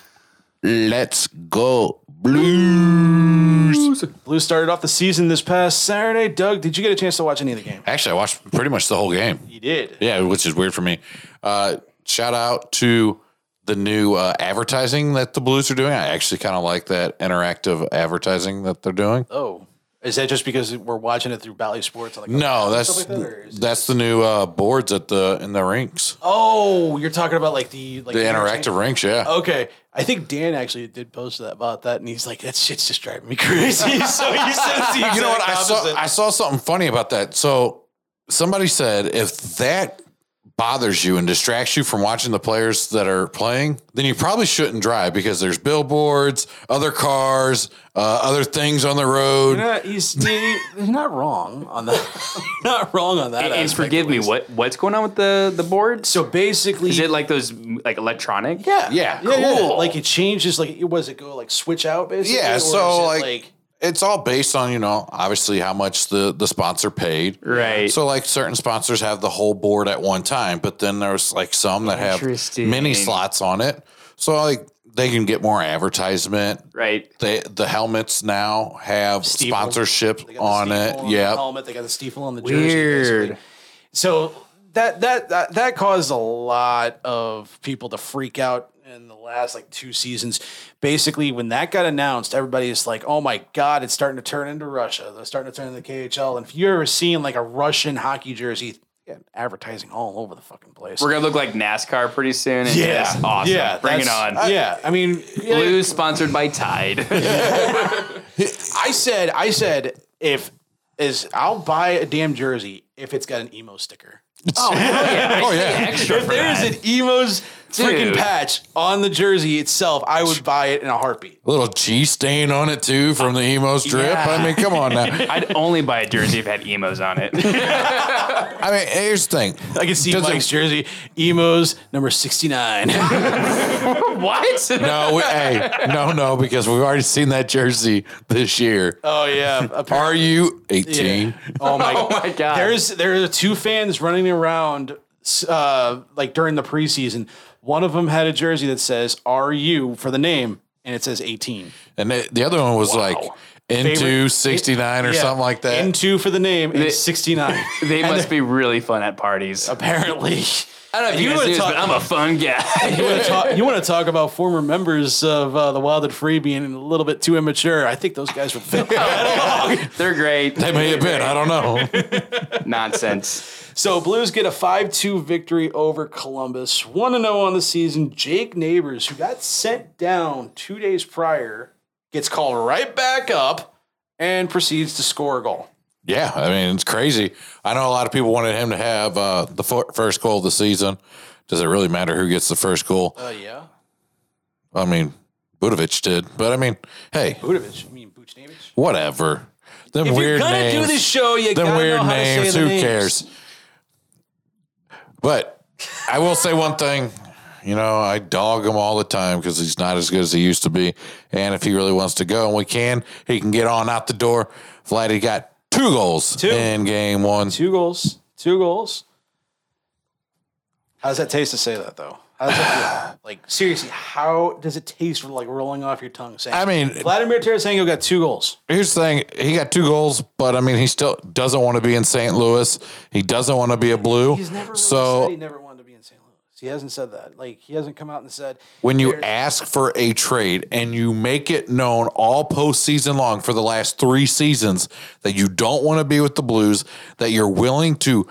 Let's go blues. Blues started off the season this past Saturday. Doug, did you get a chance to watch any of the game? Actually, I watched pretty much the whole game. You did. Yeah, which is weird for me. Uh, shout out to the new uh, advertising that the Blues are doing. I actually kind of like that interactive advertising that they're doing. Oh, Is that just because we're watching it through Bally Sports? On like No, that's like that, or is it- that's the new uh, boards at the in the rinks, oh, you're talking about like the like the interactive rinks. Yeah, Okay, I think Dan actually did post that about that, and he's like, "That shit's just driving me crazy." *laughs* so he says you know what? I exact saw. I saw something funny about that. So somebody said if that bothers you and distracts you from watching the players that are playing, then you probably shouldn't drive because there's billboards, other cars, uh, other things on the road. You're not, he's, he- he's not wrong on that. *laughs* not wrong on that. And, and aspect, forgive at me, what what's going on with the the boards? So basically, Is it like those like electronic? yeah, Yeah, yeah, yeah. cool. Like it changes. Like it was it go like switch out basically. Yeah, or so is it, like, it's all based on you know obviously how much the the sponsor paid. Right. So like certain sponsors have the whole board at one time, but then there's like some that have Interesting. mini slots on it. So like they can get more advertisement. Right. They the helmets now have Stifel. sponsorship They got on Stifel it. on the Yeah. helmet. They got the Stifel on the jersey. Weird. basically. So that, that that that caused a lot of people to freak out in the last like two seasons. Basically, when that got announced, everybody's like, "Oh my god, it's starting to turn into Russia. They're starting to turn into the KHL." And if you're ever seeing like a Russian hockey jersey, yeah, advertising all over the fucking place. We're gonna look like NASCAR pretty soon. And yeah, just awesome. Yeah, Bring it that's- on. yeah, I mean, yeah, Blues sponsored by Tide. *laughs* I said, I said, if is I'll buy a damn jersey if it's got an Imo sticker. oh yeah. Oh, yeah. Extra If there's an Imo's freaking patch on the jersey itself, I would buy it in a heartbeat. A little G stain on it too from the Imo strip. Yeah. I mean, come on now. *laughs* I'd only buy a jersey if it had Imo's on it. *laughs* I mean, here's the thing. I can see Does it- Mike's jersey, Imo's number sixty nine. *laughs* what? No, we, hey, no, no, because we've already seen that jersey this year. oh yeah, Are you 18? Oh my, Oh my god. There's there are two fans running around uh, like during the preseason. One of them had a jersey that says "Are you" for the name, and it says 18. And the, the other one was like into Favorite- 69 or Yeah, something like that. Into for the name, and it's 69. *laughs* they must be really fun at parties. Apparently. *laughs* I don't know if you, You guys wanna do this, talk- but I'm a fun guy. *laughs* you want to talk? You want to talk about former members of uh, the Wild and Free being a little bit too immature? I think those guys would fit. They're great. they may have been. I don't know. Nonsense. So Blues get a five-two victory over Columbus. One to zero on the season. Jake Neighbours, who got sent down two days prior, gets called right back up and proceeds to score a goal. Yeah, I mean, it's crazy. I know a lot of people wanted him to have uh, the fir- first goal of the season. Does it really matter who gets the first goal? Uh, yeah. I mean, Budovich did, but I mean, hey, Budovic. I mean, Buchnevich. whatever. Them If weird you're gonna names. do this show, you them gotta weird know how names. to say Who names. cares? But I will say one thing. You know, I dog him all the time because he's not as good as he used to be. And if he really wants to go, and we can, he can get on out the door. Vladdy got two goals Two. in game one. Two goals. Two goals. How does that taste to say that though? That *sighs* feel? like seriously, how does it taste from like rolling off your tongue saying I mean, Vladimir Tarasenko got two goals. Here's the thing: he got two goals, but I mean, he still doesn't want to be in St. Louis. He doesn't want to be a Blue. He's never really so said he never wanted to be in St. Louis. He hasn't said that. Like he hasn't come out and said when you ask for a trade and you make it known all postseason long for the last three seasons that you don't want to be with the Blues, that you're willing to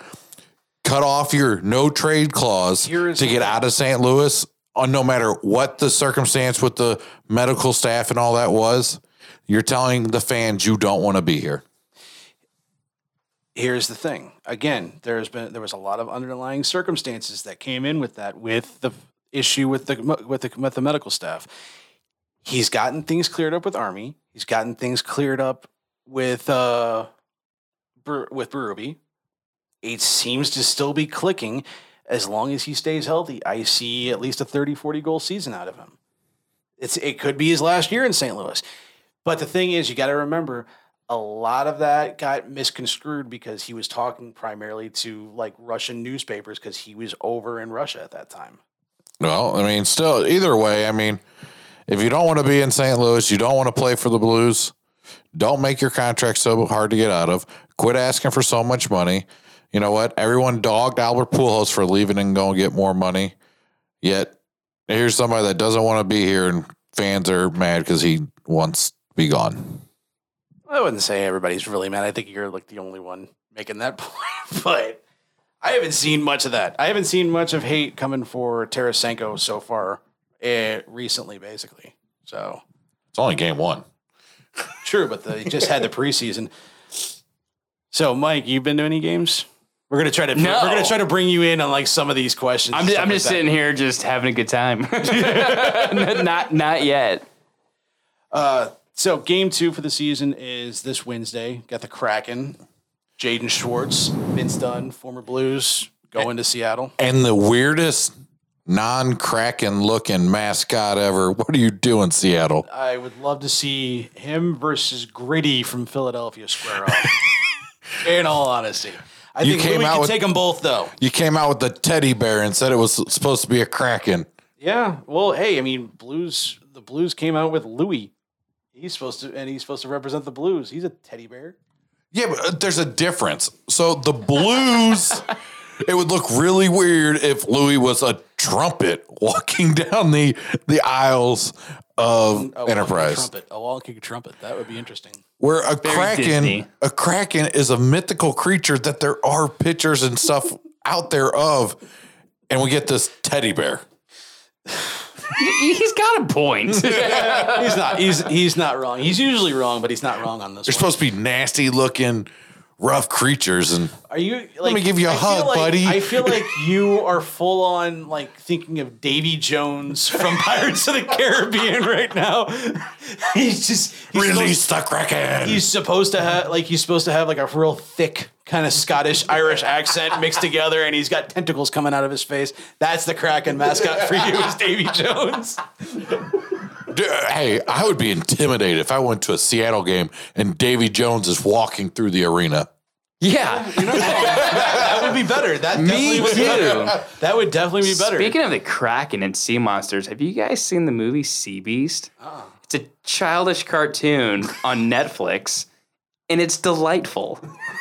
cut off your no trade clause Here is to get out of St. Louis, on no matter what the circumstance with the medical staff and all that was, you're telling the fans you don't want to be here. here's the thing. Again, there's been there was a lot of underlying circumstances that came in with that, with the issue with the with the with the medical staff. He's gotten things cleared up with Army. He's gotten things cleared up with uh with Berube. It seems to still be clicking as long as he stays healthy. I see at least a 30 40 goal season out of him. It's it could be his last year in St. Louis. But the thing is, you got to remember, a lot of that got misconstrued because he was talking primarily to like Russian newspapers because he was over in Russia at that time. Well, I mean, still, either way, I mean, if you don't want to be in St. Louis, you don't want to play for the Blues, don't make your contract so hard to get out of. Quit asking for so much money. You know what? Everyone dogged Albert Pujols for leaving and going to get more money. Yet, here's somebody that doesn't want to be here, and fans are mad because he wants to be gone. I wouldn't say everybody's really mad. I think you're like the only one making that *laughs* point, but I haven't seen much of that. I haven't seen much of hate coming for Tarasenko so far uh, recently, basically. So It's only game one. true, but they just had the *laughs* preseason. So, Mike, you've been to any games? We're gonna try to No. we're gonna try to bring you in on like some of these questions. I'm just, I'm just that. sitting here, just having a good time. *laughs* not not yet. Uh, so game two for the season is this Wednesday. Got the Kraken, Jaden Schwartz, Vince Dunn, former Blues, going to Seattle. And the weirdest non-Kraken looking mascot ever. What are you doing, Seattle? I would love to see him versus Gritty from Philadelphia square off. *laughs* In all honesty, I You think came Louis out can with- take them both though. You came out with the teddy bear and said it was supposed to be a Kraken. Yeah. Well, hey, I mean, Blues. The Blues came out with Louis. He's supposed to, and he's supposed to represent the Blues. He's a teddy bear. Yeah, but uh, there's a difference. So the blues, *laughs* it would look really weird if Louis was a trumpet *laughs* walking down the the aisles of A walking Enterprise. trumpet. A walking trumpet. That would be interesting. Where a Very kraken, Disney. a kraken is a mythical creature that there are pictures and stuff out there of, and we get this teddy bear. He's got a point. *laughs* He's not. He's he's not wrong. He's usually wrong, but he's not wrong on this. They're one. supposed to be nasty looking, rough creatures, and Are you? Like, me give you a I hug, like- buddy. I feel like you are full on like thinking of Davy Jones from *laughs* Pirates of the Caribbean right now. *laughs* he's just he's release supposed, the kraken. he's supposed to have like he's supposed to have like a real thick kind of Scottish Irish accent mixed together, and he's got tentacles coming out of his face. That's the Kraken mascot for you, is Davy Jones. *laughs* Dude, Hey, I would be intimidated if I went to a Seattle game and Davy Jones is walking through the arena. yeah. That would be better. That *laughs* definitely would be better. That would definitely be better. Speaking of the Kraken and sea monsters, have you guys seen the movie Sea Beast? Uh-uh. It's a childish cartoon on Netflix, and it's delightful. *laughs*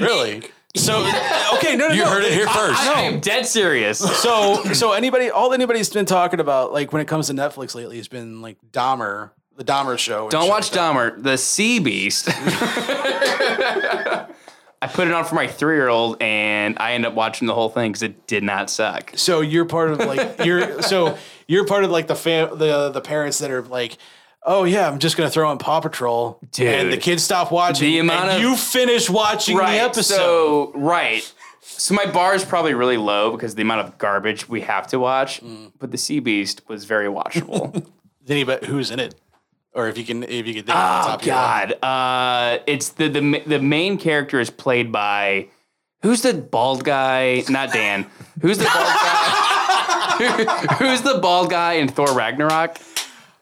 really. So uh, okay, no, no, You no. heard it here first. I am dead serious. So, so anybody, all anybody's been talking about, like when it comes to Netflix lately, has been like Dahmer, the Dahmer show. Don't watch like. Dahmer, the Sea Beast. *laughs* I put it on for my three year old, and I ended up watching the whole thing because it did not suck. So you're part of like you're so you're part of like the fam the the parents that are like. Oh yeah, I'm just gonna throw in Paw Patrol, Dude. and the kids stop watching. The amount and of- you finish watching right. the episode. So right. So my bar is probably really low because the amount of garbage we have to watch. Mm. But the Sea Beast was very watchable. *laughs* Anybody who's in it, or if you can, if you can think oh of your head. God! Uh, it's the the the main character is played by who's the bald guy? Not Dan. Who's the bald guy? *laughs* *laughs* who's the bald guy in Thor Ragnarok?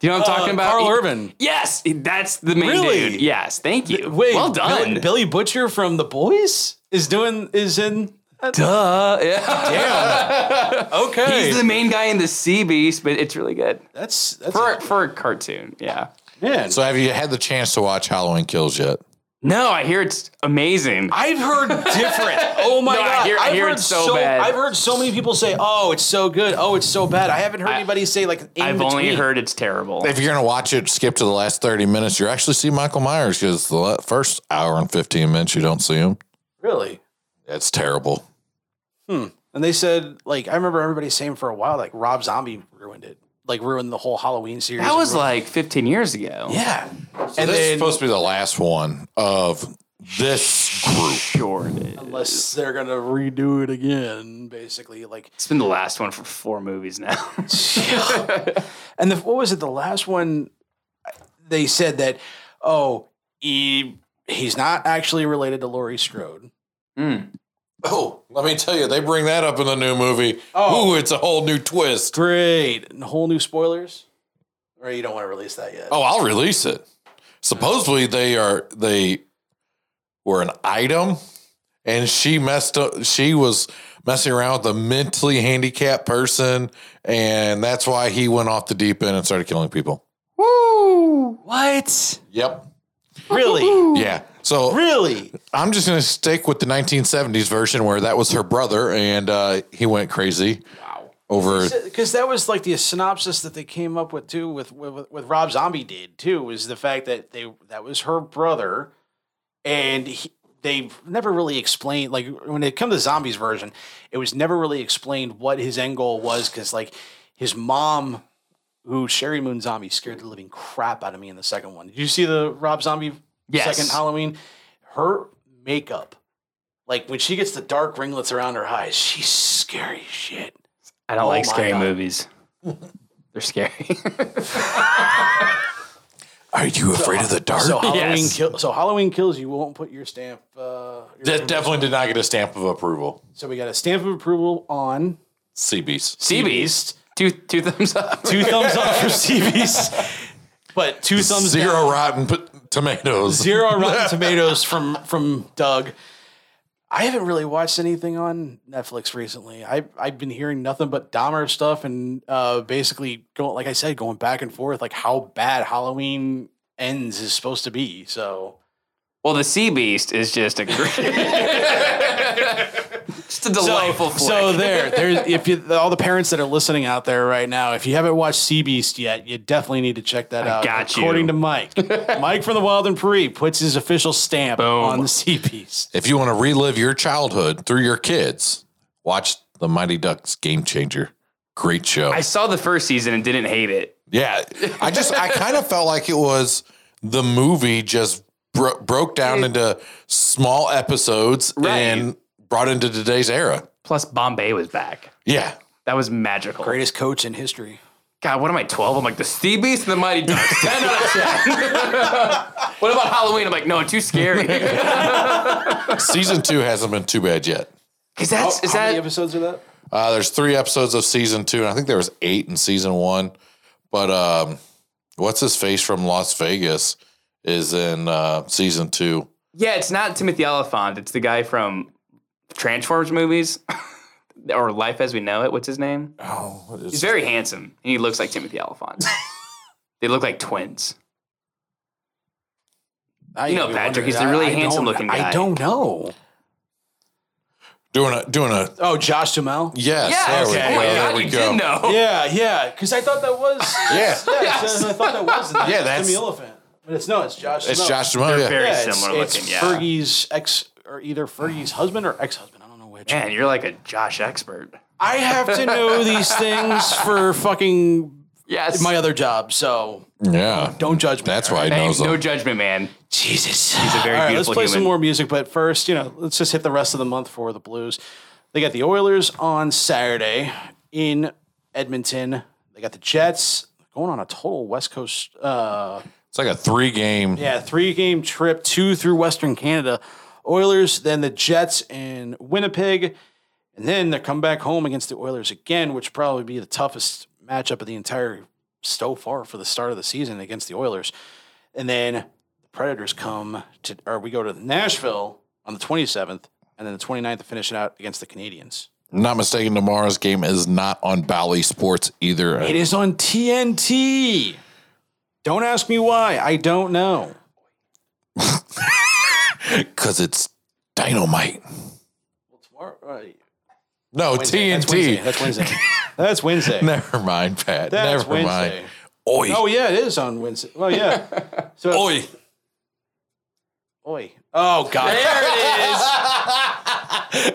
Do you know what I'm talking about? Uh, Karl He- Urban. Yes, that's the main Really? dude. Yes, thank you. Wait, well Billy, done. Billy Butcher from The Boys is doing is in. Duh. Yeah. *laughs* Damn. okay, He's the main guy in the Sea Beast, but it's really good that's that's for for a cartoon. Yeah. man. So have you had the chance to watch Halloween Kills yet? No, I hear it's amazing. I've heard different. Oh my *laughs* No, I god! hear- I have hear heard it's so bad. I've heard so many people say, "Oh, it's so good. Oh, it's so bad." I haven't heard I- anybody say like. In I've only between. heard it's terrible. If you're gonna watch it, skip to the last 30 minutes. You actually see Michael Myers because the first hour and 15 minutes you don't see him. Really? It's terrible. Hmm. And they said like I remember everybody saying for a while like Rob Zombie ruined it, like ruined the whole Halloween series. That was Ruined- like 15 years ago. yeah. So and this is then supposed to be the last one of this group. Sure it is. unless they're gonna redo it again, basically like. It's been the last one for four movies now. *laughs* and the, what was it? The last one, uh, they said that oh he he's not actually related to Laurie Strode. Hmm. Oh, let me tell you, they bring that up in the new movie. Oh. Ooh, it's a whole new twist. Great. And whole new spoilers? Or you don't want to release that yet? Oh, I'll release it. Supposedly they are they were an item, and she messed up. She was messing around with a mentally handicapped person, and that's why he went off the deep end and started killing people. What? Yep. Really? Yeah. So really? I'm just going to stick with the 1970s version where that was her brother and uh, he went crazy. Wow. over. because that was like the synopsis that they came up with too with with, with Rob Zombie did too was the fact that they that was her brother and he, they never really explained like when it come to the zombies version it was never really explained what his end goal was because like his mom who Sheri Moon Zombie scared the living crap out of me in the second one did you see the Rob Zombie Yes. second Halloween her makeup like when she gets the dark ringlets around her eyes she's scary shit I don't Oh like scary God. movies. *laughs* They're scary. *laughs* Are you afraid of the dark? So Halloween, Yes. kill, so Halloween kills. You won't put your stamp. Uh, your- That definitely did not get a stamp of approval. so we got a stamp of approval on Sea Beast. Sea Beast. Two two thumbs up. two thumbs up for Sea Beast. *laughs* but two thumbs Zero down. rotten p- tomatoes. *laughs* Zero Rotten *laughs* Tomatoes from from Doug. I haven't really watched anything on Netflix recently. I I've been hearing nothing but Dahmer stuff and uh, basically going like I said, going back and forth like how bad Halloween ends is supposed to be. So Well, the Sea Beast is just a great, *laughs* just a delightful so, flick. so there, there's if you all the parents that are listening out there right now, if you haven't watched Sea Beast yet, you definitely need to check that out. got you. According to Mike, *laughs* Mike from the Wild and Free puts his official stamp Boom. on the Sea Beast. If you want to relive your childhood through your kids, watch the Mighty Ducks Game Changer. Great show. I saw the first season and didn't hate it. yeah, I just I kind of *laughs* felt like it was the movie just bro- broke down into small episodes Right. and brought into today's era. Plus, Bombay was back. Yeah, That was magical. Greatest coach in history. God, what am I, 12? I'm like, the Sea Beast and the Mighty Ducks. *laughs* 10 out of 10. *laughs* what about Halloween? I'm like, no, too scary. *laughs* season two hasn't been too bad yet. Because that's, is How many that, episodes are that? Uh, there's three episodes of season two, and I think there was eight in season one. But um, what's his face from Las Vegas is in uh, season two. yeah, it's not Timothy Olyphant. It's the guy from Transformers movies *laughs* or Life as We Know It. What's his name? Oh, what is He's very handsome and he looks like Timothy Olyphant. *laughs* they look like twins. I You know Patrick, wonder- he's a really I- I handsome don't- looking guy. I don't know. doing a doing a Oh, Josh Duhamel. yes. Yeah, there we okay. go. Oh there God, we you go. did know. Yeah, yeah. Because I thought that was. *laughs* Yeah, Yeah, so I thought that was. Yeah, yeah, that's- Timmy Elephant. But it's no, it's Josh. it's Duhamel. Josh Duhamel. Yeah. very Yeah, similar it's looking, yeah. Fergie's ex, or either Fergie's husband or ex-husband. I don't know which. Man, you're like a Josh expert. I have to know *laughs* these things for fucking Yes. my other job. So yeah, don't judge me. That's why right? he Hey, knows no them. judgment, man. Jesus. He's a very All right, beautiful Let's play some more music, but first, you know, let's just hit the rest of the month for the Blues. They got the Oilers on Saturday in Edmonton. They got the Jets going on a total West Coast, uh, It's like a three game. yeah, three game trip, two through Western Canada. Oilers, then the Jets in Winnipeg, and then they come back home against the Oilers again, which probably be the toughest matchup of the entire so far for the start of the season against the Oilers. And then the Predators come to, or we go to Nashville on the 27th, and then the 29th to finish it out against the Canadiens. Not mistaken. Tomorrow's game is not on Bally Sports either. It is on TNT. Don't ask me why. I don't know. *laughs* because it's dynamite. Tomorrow, uh, No Wednesday. That's Wednesday. TNT. That's Wednesday. That's Wednesday. *laughs* Never mind, Pat. That's Never Wednesday. mind. Oi, Oh yeah, it is on Wednesday. Well, yeah. So *laughs* oi. oi. Oh God. There it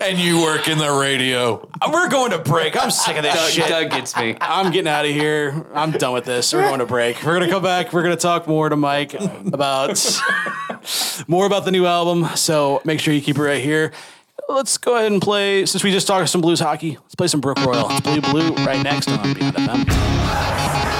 is. *laughs* and you work in the radio. We're going to break. I'm sick of this Doug, shit. Doug gets me. I'm getting out of here. I'm done with this. We're going to break. We're gonna come back. We're gonna talk more to Mike about more about the new album. So make sure you keep it right here. Let's go ahead and play. Since we just talked some blues hockey, let's play some Brook Royal. It's Blue Blue right next on Beyond FM.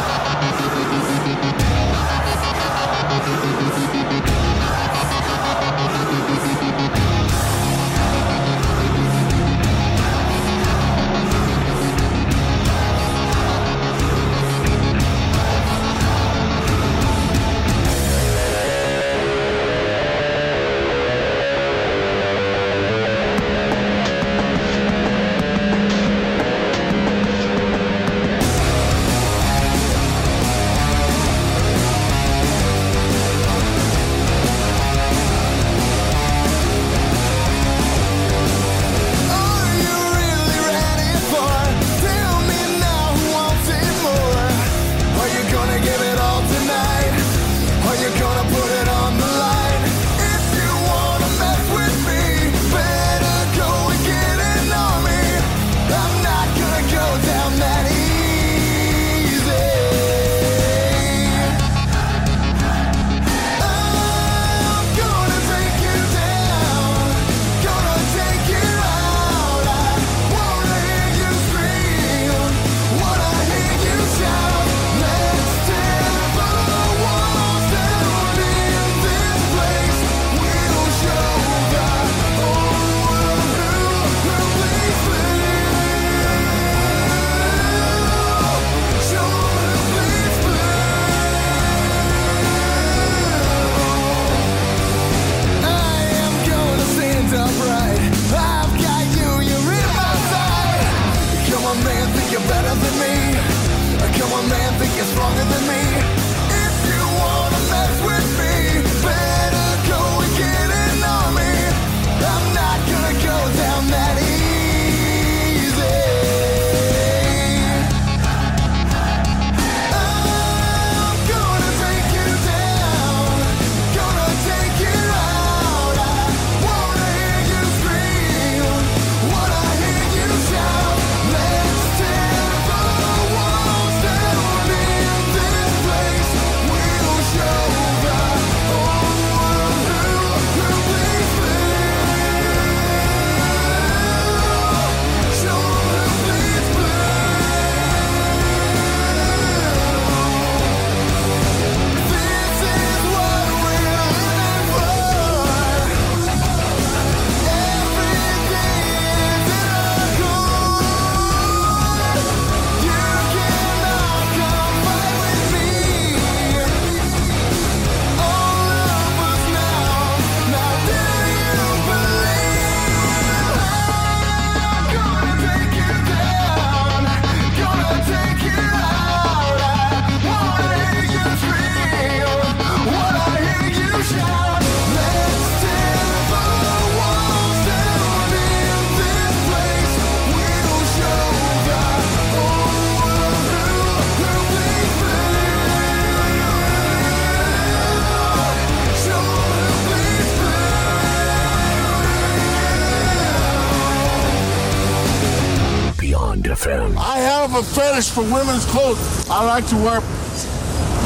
For women's clothes. I like to wear,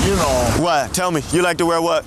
you know, What? Tell me. You like to wear what?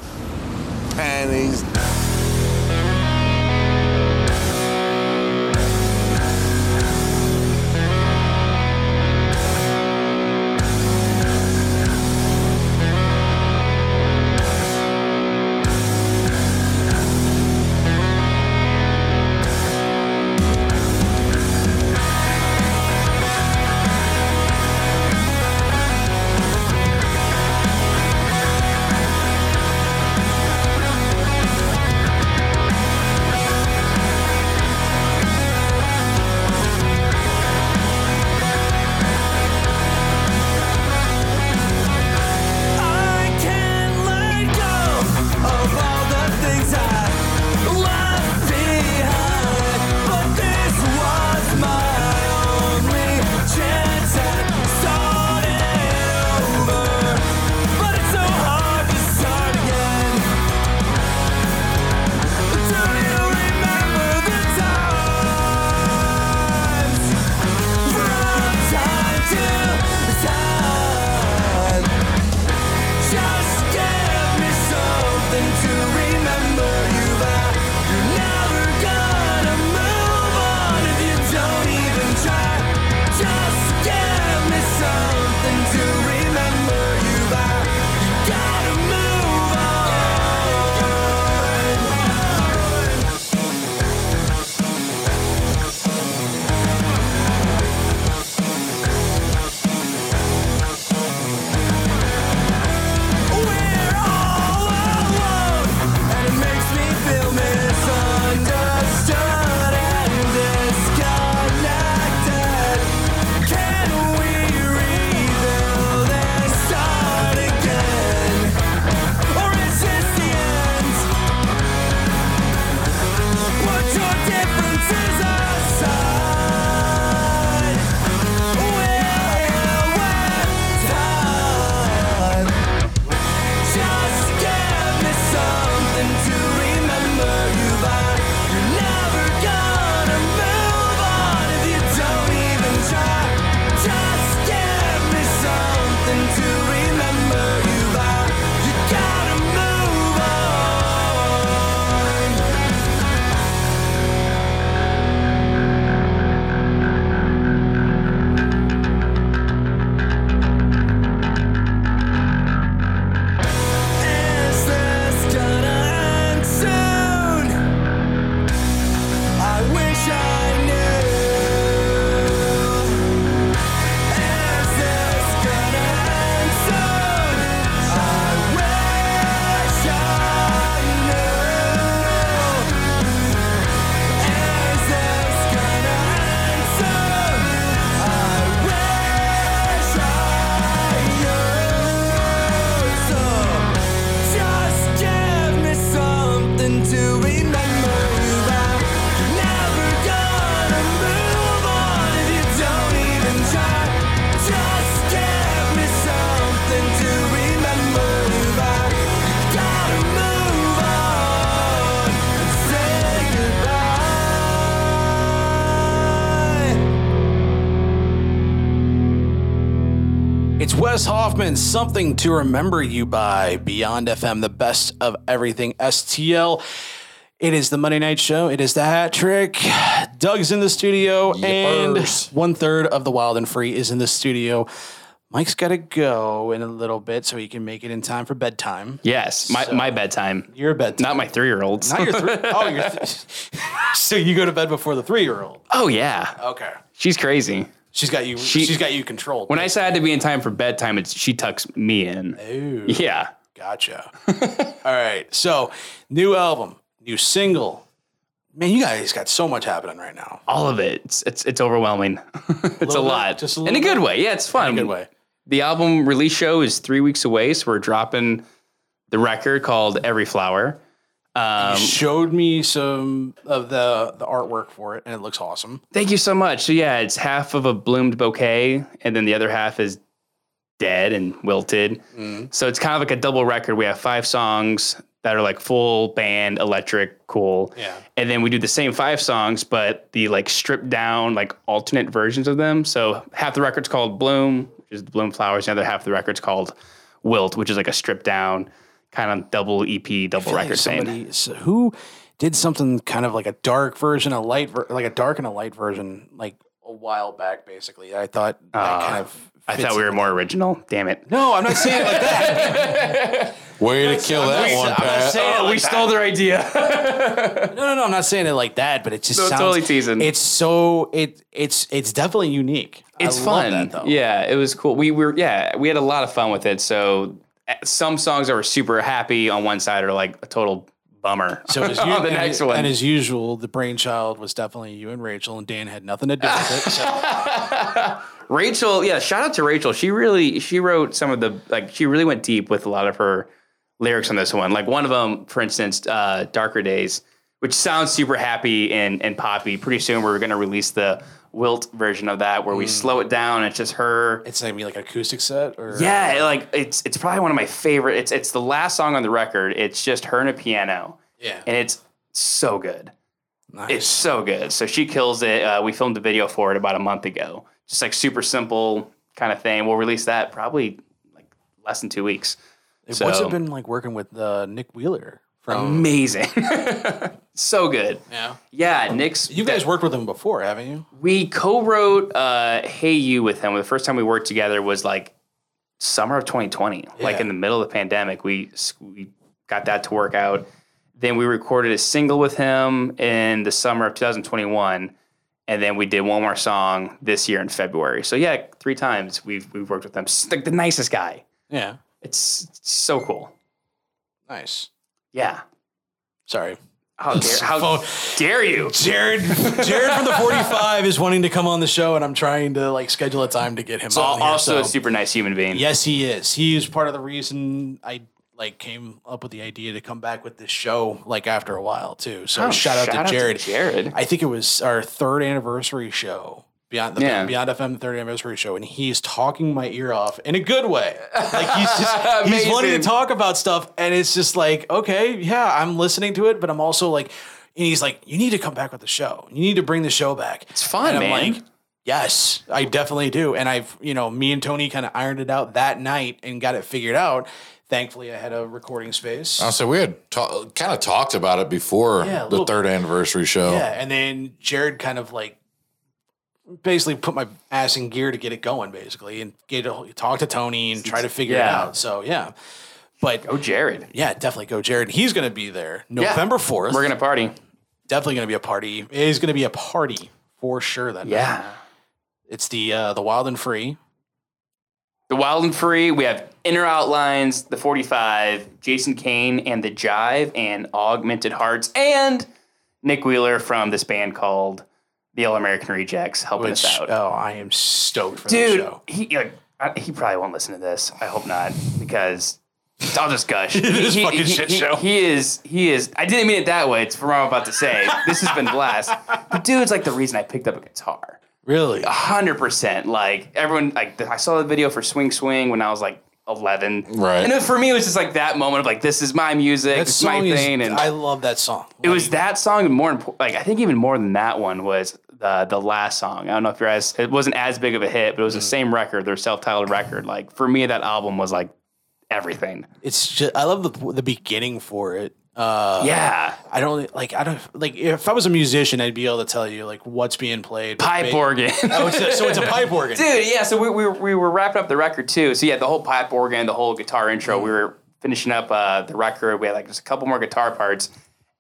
Something to Remember You by Beyond FM, the best of everything STL. It is the Monday Night Show. It is the hat trick. Doug's in the studio, and one third of the Wild and Free is in the studio. Mike's got to go in a little bit so he can make it in time for bedtime. Yes, my, my bedtime. Your bedtime. Not my three year olds. Not your three. *laughs* oh, your th- *laughs* so you go to bed before the three year old. oh, yeah. Okay. She's crazy. She's got you. She- she's got you controlled. When I say I had to be in time for bedtime, it's she tucks me in. Ooh. Yeah. Gotcha. *laughs* All right. So, new album, new single. Man, you guys got so much happening right now. All of it. It's it's, it's overwhelming. *laughs* it's a Little bit? lot. Just a in a good bit? way. Yeah, it's fun. In a good way. The album release show is three weeks away, so we're dropping the record called Every Flower. Um, you showed me some of the the artwork for it, and it looks awesome. Thank you so much. So yeah, it's half of a bloomed bouquet, and then the other half is dead and wilted. Mm. So it's kind of like a double record. We have five songs that are like full band electric cool. Yeah. And then we do the same five songs, but the like stripped down like alternate versions of them. So half the record's called Bloom, which is the Bloom Flowers, the other half of the record's called Wilt, which is like a stripped down kind of double EP, double feel like record thing. so who did something kind of like a dark version, a light, ver- like a dark and a light version, like a while back. Basically, I thought that Uh, kind of. I thought we were more original. Damn it. No, I'm not saying it like that. *laughs* Way to kill I'm that one, I'm not Pat. saying it Oh, like we that. stole their idea. No, no, no. I'm not saying it like that, but it just No, sounds totally teasing. It's so it it's it's definitely unique. it's I love fun. that, though. Yeah, it was cool. We were yeah, we had a lot of fun with it. So some songs that were super happy on one side are like a total bummer. So as *laughs* you, the and, next one. and as usual, the brainchild was definitely you and Rachel, and Dan had nothing to do with it. So *laughs* Rachel, yeah, shout out to Rachel. She really she wrote some of the like she really went deep with a lot of her lyrics on this one. Like one of them, for instance, uh, "Darker Days," which sounds super happy and and poppy. Pretty soon we're gonna release the Wilt version of that where we slow it down. And it's just her. it's be like an acoustic set, or Yeah, like it's it's probably one of my favorite. It's it's the last song on the record. It's just her and a piano, yeah. and it's so good. Nice. It's so good. So she kills it. Uh, we filmed the video for it about a month ago. Just like super simple kind of thing. We'll release that probably like less than two weeks. What's So- it been like working with uh, Nick Wheeler from? Amazing. *laughs* so good. yeah, Yeah, Nick's. you guys worked with him before, haven't you? We co-wrote uh, "Hey You" with him. The first time we worked together was like summer of 2020, like in the middle of the pandemic. We we got that to work out. Then we recorded a single with him in the summer of 2021, and then we did one more song this year in February. So yeah, three times we've we've worked with him. Like the nicest guy. Yeah, It's, it's so cool. nice. Yeah. Sorry, How dare, *laughs* how dare you? Jared. Jared from the *laughs* 45 is wanting to come on the show, and I'm trying to like schedule a time to get him. on here, also so- a super nice human being. Yes, he is. He is part of the reason I like came up with the idea to come back with this show like after a while too. So Oh, shout, out, shout to out to Jared. Jared. I think it was our third anniversary show. Beyond the Yeah. Beyond FM third anniversary show, and he's talking my ear off in a good way. *laughs* Like he's just he's wanting to talk about stuff, and it's just like, okay, yeah, I'm listening to it, but I'm also like, and he's like, you need to come back with the show. You need to bring the show back. It's fun, and I'm man. like, Yes, I definitely do. And I've, you know, me and Tony kind of ironed it out that night and got it figured out. Thankfully, I had a recording space. Uh, so we had ta- kind of talked about it before Yeah, the little- third anniversary show. Yeah, and then Jared kind of like basically put my ass in gear to get it going, basically, and get a, talk to Tony and try to figure it out. So yeah, but Oh, Jared. yeah, definitely go Jared. He's going to be there November fourth. We're gonna party. definitely going to be a party. It is going to be a party for sure. That night. Yeah. it's the uh, the Wild and Free. The Wild and Free. We have Inner Outlines, the 45, Jason Kane and the Jive, and Augmented Hearts, and Nick Wheeler from this band called the All American Rejects helping Which us out. oh, I am stoked for Dude, show. he like I- he probably won't listen to this. I hope not because I'll just gush. *laughs* This he, fucking he- shit he- show. He is. He is. I didn't mean it that way. It's from what I'm about to say. This has been blast. But dude's like the reason I picked up a guitar. Really? hundred percent. Like everyone, like I saw the video for Swing Swing when I was like eleven. Right. And it, for me, it was just like that moment of like, this is my music, That this my song is, thing, and I love that song. it was that song. and More important, like I think even more than that one was the the last song. I don't know if you're as it wasn't as big of a hit, but it was the same record, their self titled record. Like for me, that album was like everything. It's just I love the the beginning for it. Uh, yeah, I don't like I don't like if I was a musician, I'd be able to tell you like what's being played. pipe organ. *laughs* Oh, a, so it's a pipe organ. Dude, yeah. So we, we, were- we were wrapping up the record too. So yeah, the whole pipe organ, the whole guitar intro. We were finishing up uh, the record. We had like just a couple more guitar parts.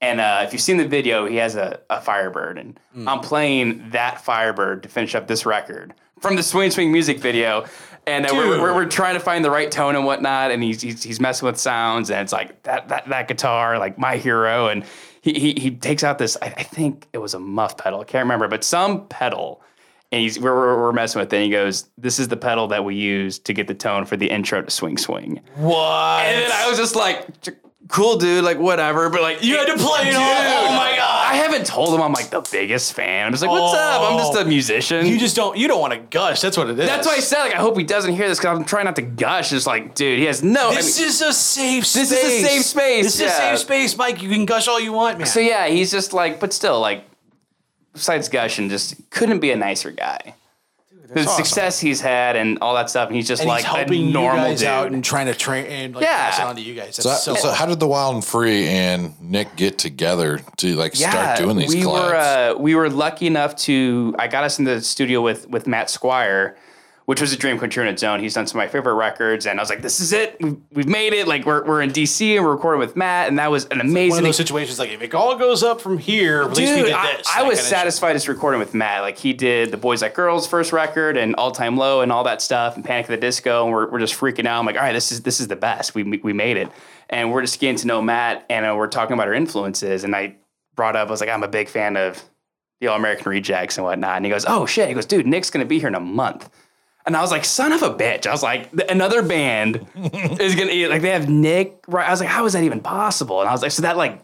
And uh, if you've seen the video, he has a, a Firebird, and I'm playing that Firebird to finish up this record from the Swing Swing music video. And uh, we're, we're, we're trying to find the right tone and whatnot. And he's, he's he's messing with sounds, and it's like that that that guitar, like my hero. And he he, he takes out this. I, I think it was a muff pedal. I can't remember, but some pedal and he's we're, we're, we're messing with it. And he goes, "This is the pedal that we use to get the tone for the intro to Swing Swing." What? And then I was just like, "Cool, dude. Like whatever." But like, You had to play it all. Oh my God. I haven't told him I'm like the biggest fan. I'm just like, what's up? I'm just a oh. musician. You just don't. You don't want to gush. That's what it is. That's why I said like I hope he doesn't hear this because I'm trying not to gush. Just like, dude, he has no. I This mean- is a safe space. This space. is a safe space, This is a safe space, Mike. You can gush all you want, man. So yeah, he's just like, but still, like, besides gushing, just couldn't be a nicer guy. The awesome. success he's had and all that stuff, and he's just and like he's helping a normal you guys dude. out and trying to train and like Yeah. pass it on to you guys. So, That's so, so, how did the Wild and Free and Nick get together to like start doing these we collabs? were uh, we were lucky enough to I got us in the studio with with Matt Squire, which was a dream come true in its own. He's done some of my favorite records, and I was like, "This is it. We've, we've made it. Like we're, we're in DC and we're recording with Matt, and that was an amazing one of those situations like if it all goes up from here, at least we did I, this. I was satisfied just recording with Matt. Like he did the Boys Like Girls first record and All Time Low and all that stuff and Panic at the Disco, and we're, we're just freaking out. I'm like, all right, this is this is the best. We we made it, and we're just getting to know Matt, and uh, we're talking about our influences. And I brought up, I was like, I'm a big fan of the All American Rejects and whatnot. And he goes, oh shit. He goes, dude, Nick's gonna be here in a month. And I was like, son of a bitch. I was like, another band *laughs* is gonna eat. Like they have Nick. Right. I was like, how is that even possible? And I was like, so that like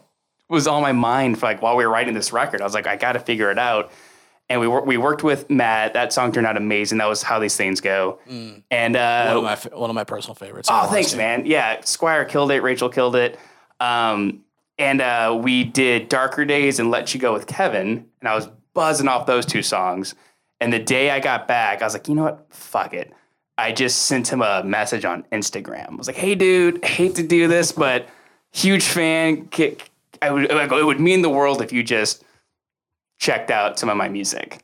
was on my mind for like while we were writing this record. I was like, I got to figure it out. And we wor- we worked with Matt. That song turned out amazing. That was how these things go. And uh, one of my fa- one of my personal favorites. Oh, thanks, man. Yeah, Squire killed it. Rachel killed it. Um, and uh, we did Darker Days and Let You Go with Kevin. And I was buzzing off those two songs. And the day I got back, I was like, you know what? Fuck it. I just sent him a message on Instagram. I was like, hey, dude, hate to do this, but huge fan. I would, it would mean the world if you just checked out some of my music.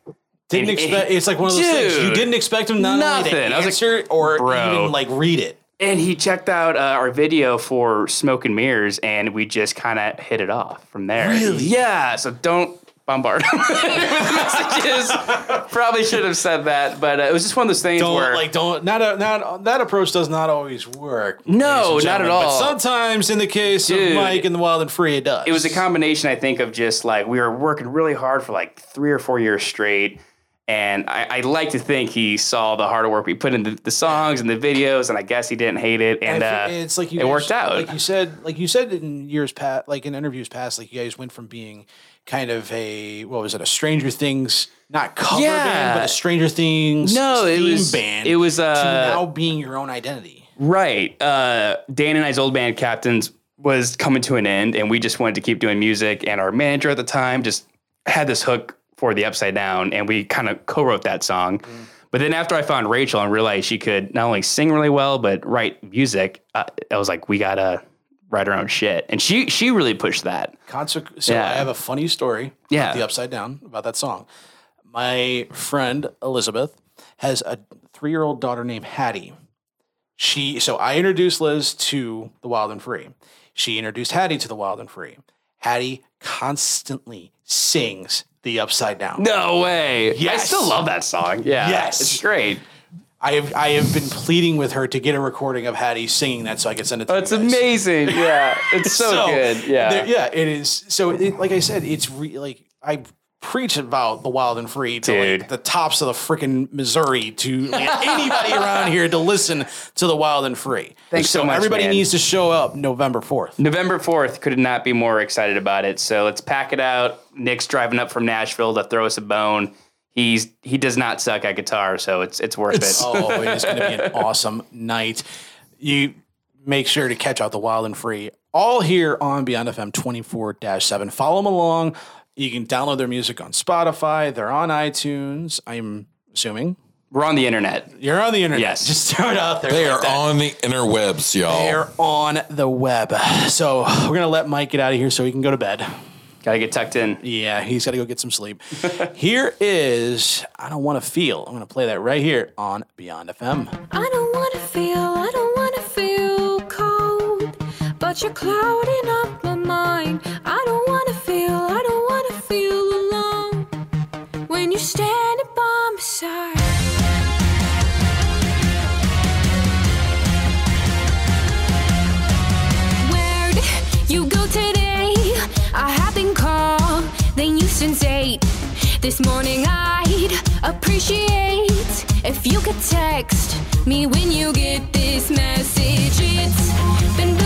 Didn't And expect. It's like one of those things. You didn't expect him not only to nothing. I was like, answer or bro. even like read it. And he checked out uh, our video for Smoke and Mirrors, and we just kind of hit it off from there. Really? Yeah. So don't bombard with *laughs* messages. Probably should have said that, but uh, it was just one of those things Don't where like don't not a, not that approach does not always work. No, not at all. But sometimes in the case Dude. of Mike and the Wild and Free, it does. it was a combination, I think, of just like we were working really hard for like three or four years straight. And I, I like to think he saw the hard work we put into the songs and the videos, and I guess he didn't hate it. And uh, it's like you it guys- worked out. Like you said, like you said in years past, like in interviews past, like you guys went from being kind of a what was it, a Stranger Things not cover Yeah. band, but a Stranger Things No, it was- band. it was, to uh, now being your own identity. Right. Uh, Dan and I's old band Captains was coming to an end, and we just wanted to keep doing music. And our manager at the time just had this hook for the Upside Down, and we kind of co-wrote that song. But then after I found Rachel and realized she could not only sing really well but write music, uh, I was like, we gotta write our own shit. And she she really pushed that. Conseq- so Yeah. I have a funny story Yeah. the Upside Down about that song. My friend Elizabeth has a three year old daughter named Hattie. She so I introduced Liz to the Wild and Free. She introduced Hattie to the Wild and Free. Hattie constantly sings the Upside Down. No way. I still love that song. Yeah. Yes. It's great. I have I have been pleading with her to get a recording of Hattie singing that so I can send it to Oh, it's amazing. Yeah. *laughs* It's so, good. Yeah. there- yeah, it is. So, it, like I said, it's re, like I preach about the wild and free to Dude. like the tops of the freaking Missouri to like, anybody around here to listen to the wild and free. Thanks so much, Everybody man. needs to show up November fourth. November 4th, could not be more excited about it. So let's pack it out. Nick's driving up from Nashville to throw us a bone. He's he does not suck at guitar, so it's it's worth it. *laughs* Oh, it is going to be an awesome night. You make sure to catch out the wild and free all here on Beyond FM 24 7. Follow them along. You can download their music on Spotify. They're on iTunes, I'm assuming. We're on the internet. You're on the internet. Yes. Just throw it out there. They like are that. on the interwebs, y'all. They're on the web. So we're going to let Mike get out of here so he can go to bed. Gotta get tucked in. Yeah, he's got to go get some sleep. *laughs* here is I Don't Want to Feel. I'm going to play that right here on Beyond FM. I don't wanna feel, I don't wanna feel cold. But you're clouding up my mind. I don't This morning I'd appreciate if you could text me when you get this message. It's been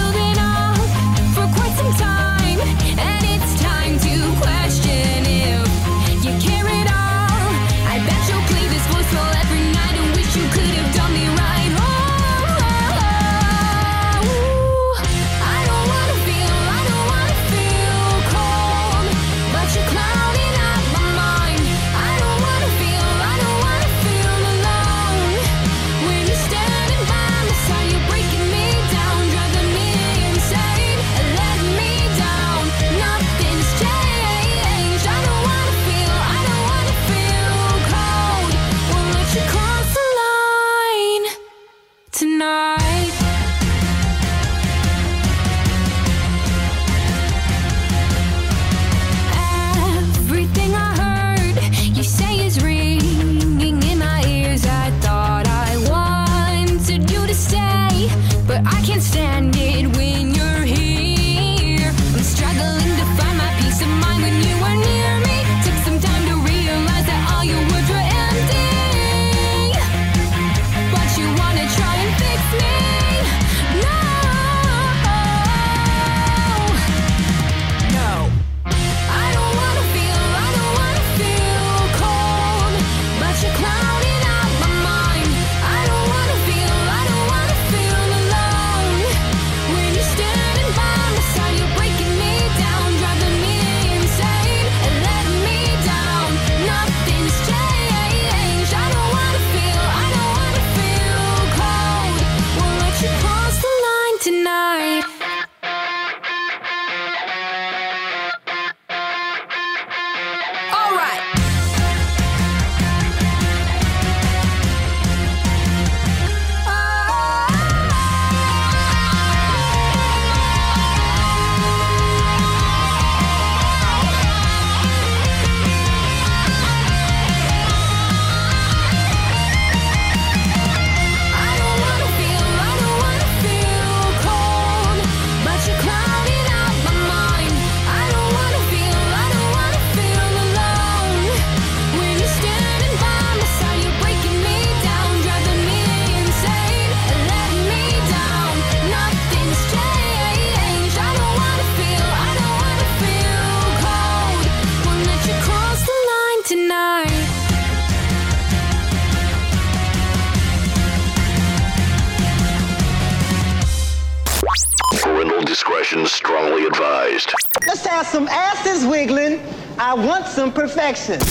some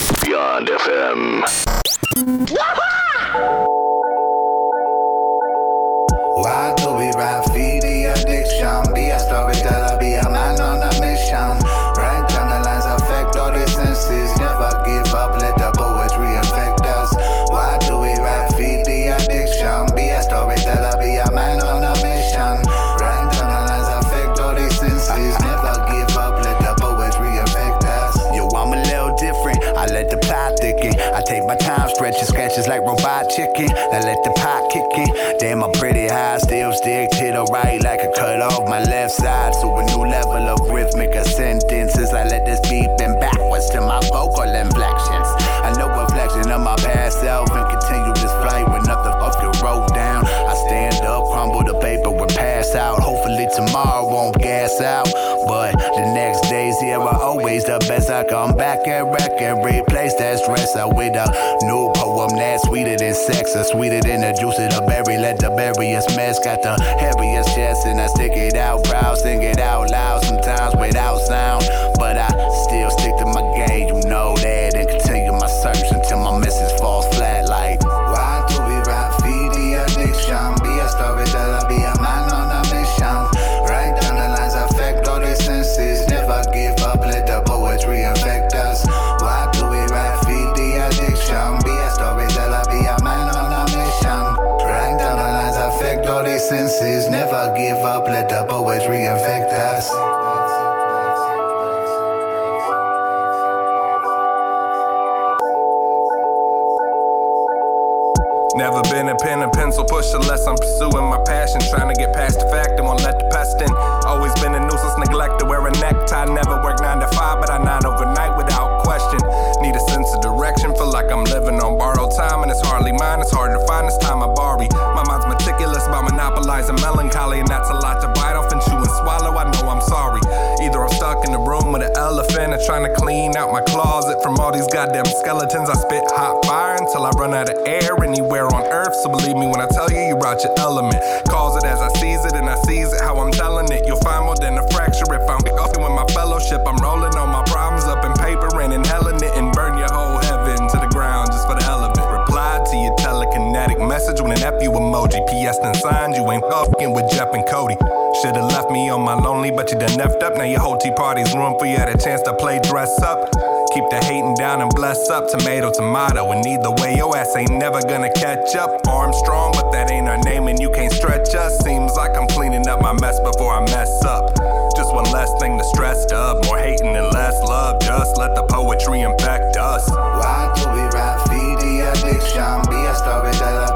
from all these goddamn skeletons. I spit hot fire until I run out of air anywhere on earth. So believe me when I tell you, you brought your element. Calls it as I seize it and I seize it how I'm telling it. You'll find more than a fracture if I'm off with my fellowship. I'm rolling all my problems up in paper and inhaling it and burn your whole heaven to the ground just for the hell of it. Reply to your telekinetic message with an F you emoji. PS then signed, you ain't fucking with Jeff and Cody. Should've left me on my lonely, but you done effed up. Now your whole tea party's ruined for you. Had a chance to play dress up. Keep the hating down and bless up. Tomato, tomato. And either way, your ass ain't never gonna catch up. Armstrong, but that ain't our name and you can't stretch us. Seems like I'm cleaning up my mess before I mess up. Just one less thing to stress up. More hating and less love. Just let the poetry infect us. Why do we rap? Feed the addiction. Be a storyteller, be a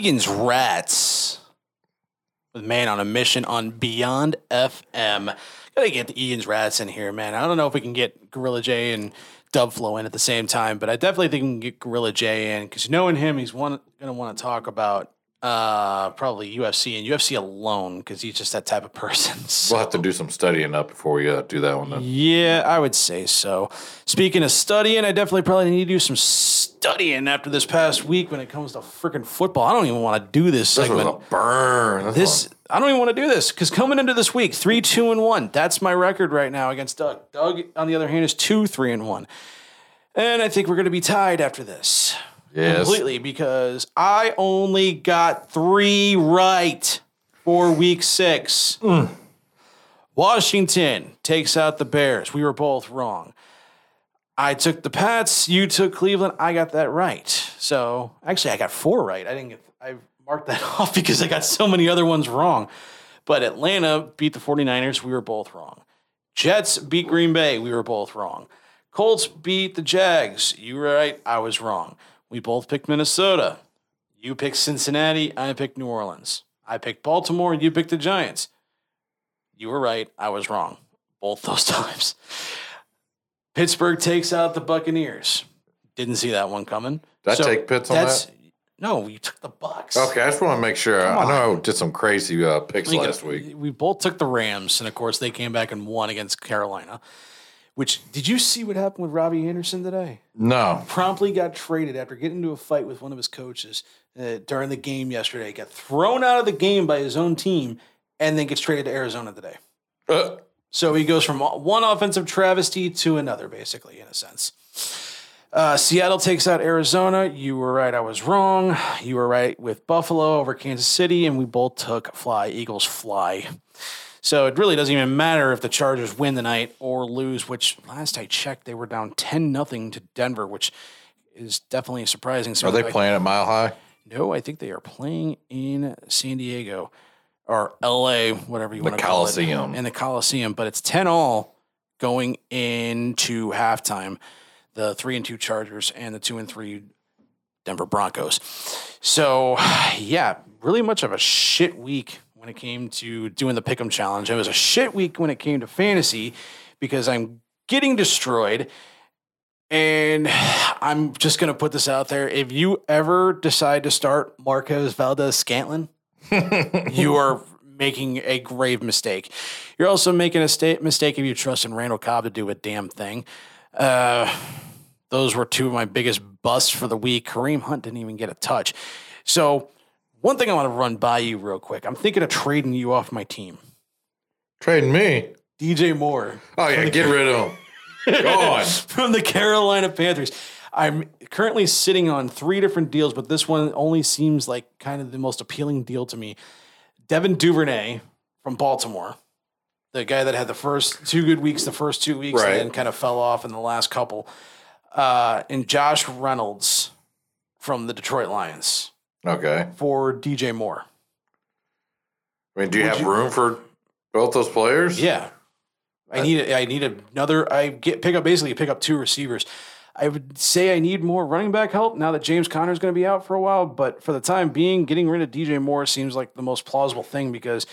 Egan's Rats with Man on a Mission on Beyond FM. Gotta get the Egan's Rats in here, man. I don't know if we can get Gorilla J and Dub Flow in at the same time, but I definitely think we can get Gorilla J in because knowing him, he's one gonna want to talk about uh probably UFC and UFC alone because he's just that type of person. *laughs* We'll have to do some studying up before we uh, do that one. Then. Yeah, I would say so. Speaking of studying, I definitely probably need to do some studying after this past week when it comes to freaking football. I don't even want to do this This was a burn. This This I don't even want to do this because coming into this week, three, two, and one. That's my record right now against Doug. Doug, on the other hand, is two, three, and one. And I think we're going to be tied after this. Yes. Completely because I only got three right for week six. Mm. Washington takes out the Bears. We were both wrong. I took the Pats. You took Cleveland. I got that right. So actually, I got four right. I didn't get. I marked that *laughs* off because I got so many other ones wrong. But Atlanta beat the 49ers. We were both wrong. Jets beat Green Bay. We were both wrong. Colts beat the Jags. You were right. I was wrong. We both picked Minnesota. You picked Cincinnati. I picked New Orleans. I picked Baltimore. You picked the Giants. You were right. I was wrong. Both *laughs* those times. Pittsburgh takes out the Buccaneers. Didn't see that one coming. Did I take Pitts on that's, that? No, you took the Bucks. Okay, I just want to make sure. I know I did some crazy uh, picks last week. We both took the Rams, and of course, they came back and won against Carolina. Which did you see what happened with Robbie Anderson today? No. Promptly got traded after getting into a fight with one of his coaches uh, during the game yesterday. Got thrown out of the game by his own team, and then gets traded to Arizona today. Uh, So he goes from one offensive travesty to another, basically, in a sense. Uh, Seattle takes out Arizona. You were right. I was wrong. You were right with Buffalo over Kansas City, and we both took fly. Eagles fly. So it really doesn't even matter if the Chargers win tonight or lose, which last I checked, they were down 10 nothing to Denver, which is definitely a surprising. So Are they playing at Mile High? No, I think they are playing in San Diego or LA, whatever you The want to call it. The Coliseum. In the Coliseum, but it's 10 all going into halftime. The 3 and 2 Chargers and the 2 and 3 Denver Broncos. So, *sighs* yeah, really much of a shit week when it came to doing the Pick'em challenge. It was a shit week when it came to fantasy because I'm getting destroyed. And I'm just going to put this out there. If you ever decide to start Marquez Valdes-Scantling, *laughs* you are making a grave mistake. You're also making a sta- mistake if you trust in Randall Cobb to do a damn thing. Uh, those were two of my biggest busts for the week. Kareem Hunt didn't even get a touch. So, one thing I want to run by you real quick. I'm thinking of trading you off my team. Trading me? DJ Moore. Oh, yeah, get rid of him. Gone. *laughs* from the Carolina Panthers. I'm currently sitting on three different deals, but this one only seems like kind of the most appealing deal to me. Devin Duvernay from Baltimore, the guy that had the first two good weeks, the first two weeks, Right. and then kind of fell off in the last couple. Uh, and Josh Reynolds from the Detroit Lions Okay. for DJ Moore. I mean, do you Would have you- room for both those players? Yeah. I need I need another I get pick up basically pick up two receivers. I would say I need more running back help now that James Conner is going to be out for a while, but for the time being, getting rid of DJ Moore seems like the most plausible thing because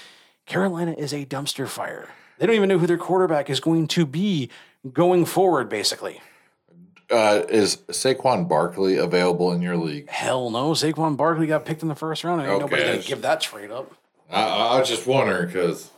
Carolina is a dumpster fire. They don't even know who their quarterback is going to be going forward, basically. Uh, is Saquon Barkley available in your league? Hell no. Saquon Barkley got picked in the first round. Ain't nobody going to give that trade up. I, I was just wondering because,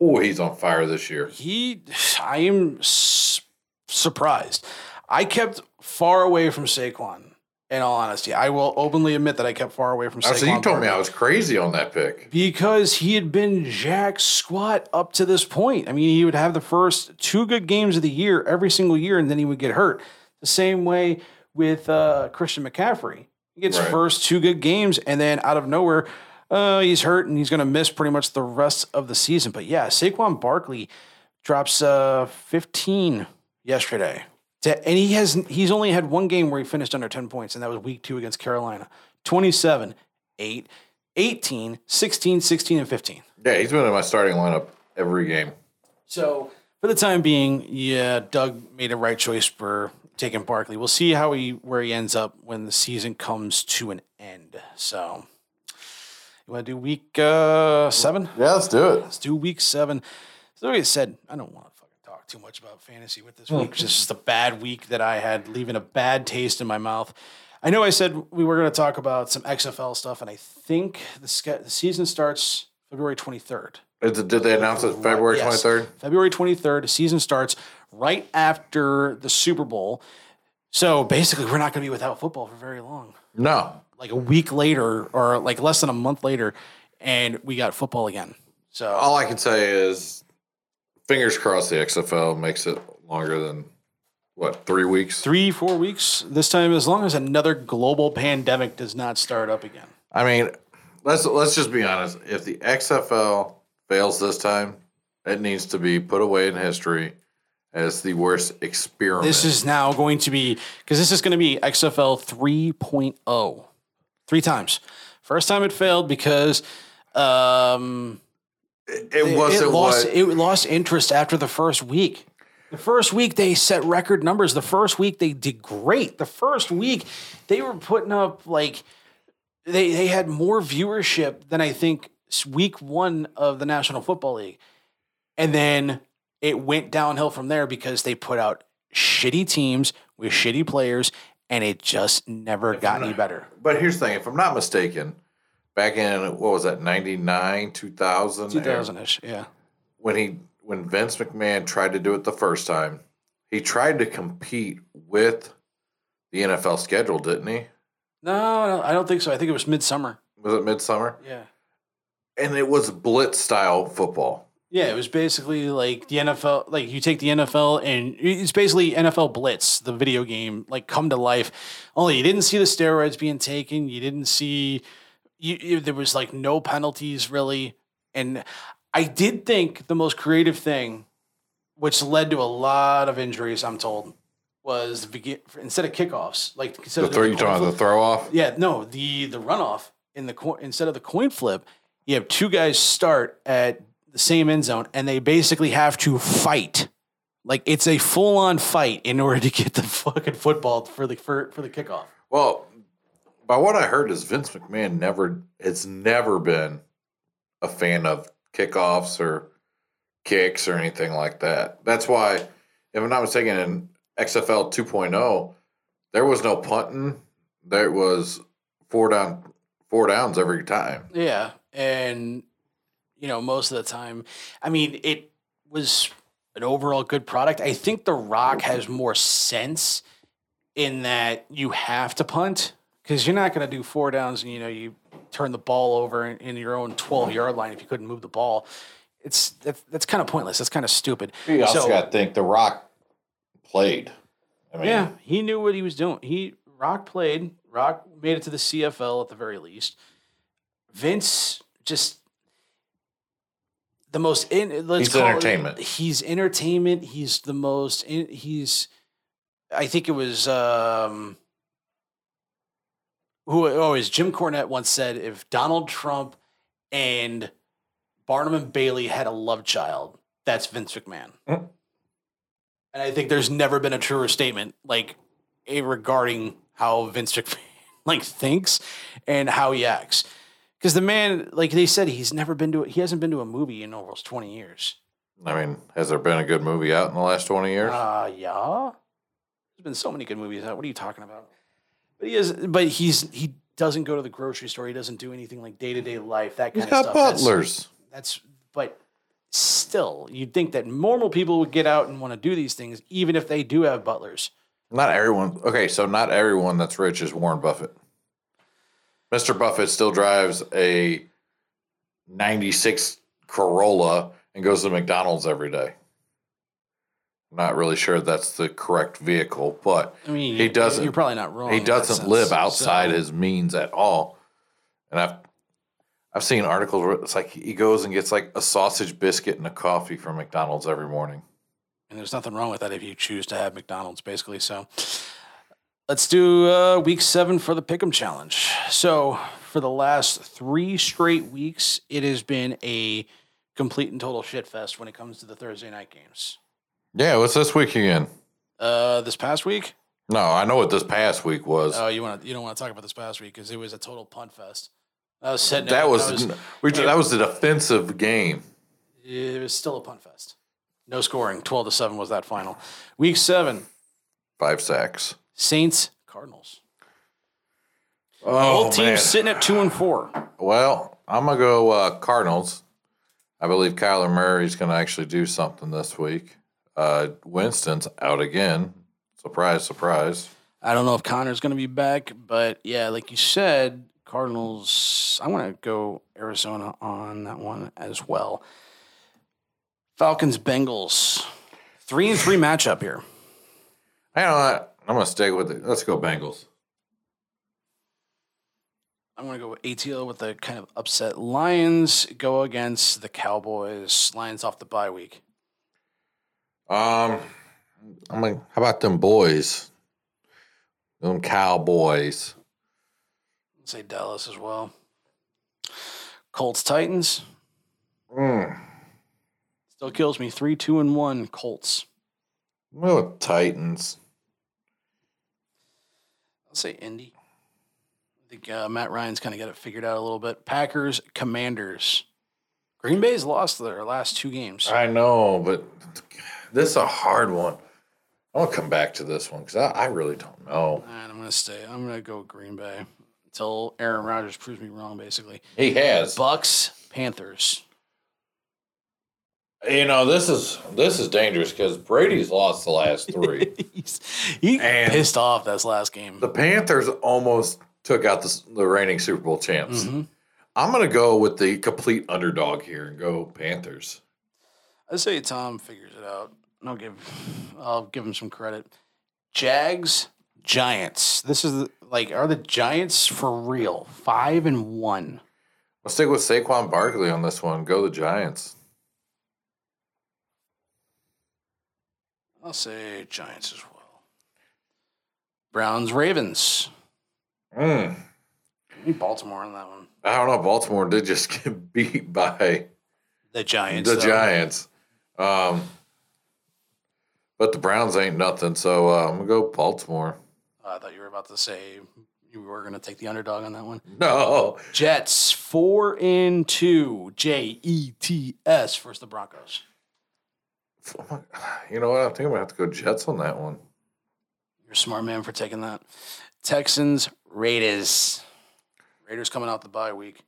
oh, he's on fire this year. He, I am s- surprised. I kept far away from Saquon. In all honesty, I will openly admit that I kept far away from Saquon. so you told me I was crazy on that pick. because he had been jack squat up to this point. I mean, he would have the first two good games of the year every single year, and then he would get hurt. The same way with uh, Christian McCaffrey. He gets Right. first two good games, and then out of nowhere, uh, he's hurt and he's going to miss pretty much the rest of the season. But yeah, Saquon Barkley drops uh, 15 yesterday. And he has he's only had one game where he finished under 10 points, and that was week two against Carolina. 27, 8, 18, 16, 16, and 15. Yeah, he's been in my starting lineup every game. So for the time being, yeah, Doug made a right choice for taking Barkley. We'll see how he where he ends up when the season comes to an end. So you want to do week uh, seven? Yeah, let's do it. Let's do week seven. So like I said, I don't want to fucking talk too much about fantasy with this week. It's just a bad week that I had, leaving a bad taste in my mouth. I know I said we were going to talk about some XFL stuff, and I think the, ske- the season starts February 23rd. It- Did they announce it February Yes. 23rd? February 23rd. Season starts right after the Super Bowl. So basically, we're not going to be without football for very long. No. Like a week later, or like less than a month later, and we got football again. So All I can say is fingers crossed the XFL makes it longer than, what, three weeks? three, four weeks this time, as long as another global pandemic does not start up again. I mean, let's let's just be honest. If the XFL fails this time, it needs to be put away in history as the worst experiment. This is now going to be because this is going to be XFL 3.0 three times. First time it failed because um, it, wasn't lost what- it lost interest after the first week. The first week they set record numbers. The first week they did great. The first week they were putting up like they they had more viewership than I think week one of the National Football League, and then it went downhill from there because they put out shitty teams with shitty players, and it just never got any better. But here's the thing: if I'm not mistaken, back in what was that, '99, 2000, 2000 ish, yeah. when he when Vince McMahon tried to do it the first time, he tried to compete with the NFL schedule, didn't he? No, no, I don't think so. I think it was midsummer. Was it midsummer? Yeah. And it was blitz style football. Yeah, it was basically like the NFL. Like you take the NFL and it's basically NFL Blitz, the video game, like come to life. Only you didn't see the steroids being taken. You didn't see. You, you- there was like no penalties really, and I did think the most creative thing, which led to a lot of injuries. I'm told was the begin instead of kickoffs, like instead The of throw doing you talking about the flip- throw off? yeah, no, the the runoff in the coin instead of the coin flip, you have two guys start at the same end zone and they basically have to fight. Like it's a full on fight in order to get the *laughs* fucking football for the for, for the kickoff. Well, by what I heard is Vince McMahon never has never been a fan of kickoffs or kicks or anything like that. That's why, if I'm not mistaken, in XFL 2.0, there was no punting. There was four down, four downs every time. Yeah, and you know most of the time, I mean it was an overall good product. I think The Rock has more sense in that you have to punt because you're not going to do four downs and you know you turn the ball over in, in your own 12 yard line if you couldn't move the ball. It's that's, that's kind of pointless. That's kind of stupid. You also So- got to think The Rock played. I mean, yeah, he knew what he was doing. He Rock played. Rock made it to the CFL at the very least. Vince just the most in. Let's He's call it- entertainment. he's entertainment. He's the most. In, he's. I think it was. um who oh, is Jim Cornette once said if Donald Trump and Barnum and Bailey had a love child, that's Vince McMahon. And I think there's never been a truer statement like eh, regarding how Vince McMahon *laughs* like thinks and how he acts. Because the man, like they said, he's never been to he hasn't been to a movie in almost 20 years. I mean, has there been a good movie out in the last 20 years? Uh yeah. There's been so many good movies out. What are you talking about? But he is but he's he doesn't go to the grocery store. He doesn't do anything like day-to-day life, that kind He's of got stuff. That's- butlers. That's but still, you'd think that normal people would get out and want to do these things, even if they do have butlers. Not everyone. Okay, so not everyone that's rich is Warren Buffett. Mr. Buffett still drives a 96 Corolla and goes to McDonald's every day. I'm not really sure that's the correct vehicle, but I mean, he doesn't. you're probably not wrong He doesn't sense, live outside so- his means at all. And I've I've seen articles where it's like he goes and gets like a sausage biscuit and a coffee from McDonald's every morning. And there's nothing wrong with that if you choose to have McDonald's, basically. So let's do uh, week seven for the Pick'em Challenge. So for the last three straight weeks, it has been a complete and total shit fest when it comes to the Thursday night games. Yeah, what's this week again? Uh, this past week, No, I know what this past week was. oh, you want to you don't want to talk about this past week because it was a total punt fest. I was sitting. that was, I we, that was a defensive game. It was still a punt fest. No scoring. Twelve to seven was that final. Week seven, Five sacks. Saints Cardinals. Oh, Both teams man. sitting at two and four. Well, I'm gonna go uh, Cardinals. I believe Kyler Murray's gonna actually do something this week. Uh, Winston's out again. Surprise, surprise. I don't know if Conner's going to be back, but yeah, like you said, Cardinals. I want to go Arizona on that one as well. Falcons Bengals. Three and three matchup here. I know I'm gonna stay with it. Let's go Bengals. I'm going to go with ATL with the kind of upset. Lions go against the Cowboys. Lions off the bye week. Um, I'm like, how about them boys? Them Cowboys. I'd say Dallas as well. Colts Titans. Mm. Still kills me. Three, two, and one. Colts. With Titans. I'll say Indy. I think uh, Matt Ryan's kind of got it figured out a little bit. Packers, Commanders. Green Bay's lost their last two games. I know, but this is a hard one. I'm gonna come back to this one because I, I really don't know. And I'm gonna stay. I'm gonna go Green Bay until Aaron Rodgers proves me wrong. Basically, He has. Bucks, Panthers. You know, this is this is dangerous because Brady's lost the last three. *laughs* He And- pissed off this last game. the Panthers almost took out the, the reigning Super Bowl champs. Mhm. I'm gonna go with the complete underdog here and go Panthers. I say Tom figures it out. I'll give I'll give him some credit. Jags, Giants. This is the- like are the Giants for real? Five and one. Let's stick with Saquon Barkley on this one. Go the Giants. I'll say Giants as well. Browns, Ravens. Mm. Baltimore on that one. I don't know. Baltimore did just *laughs* get beat by The Giants. the though. Giants. Um, but the Browns ain't nothing, so uh, I'm gonna go Baltimore. I thought you were about to say you were going to take the underdog on that one. *laughs* No, Jets four and two. J E T S versus the Broncos. *sighs* you know what? I think I'm gonna have to go Jets on that one. You're a smart man for taking that. Texans Raiders. Raiders coming out the bye week.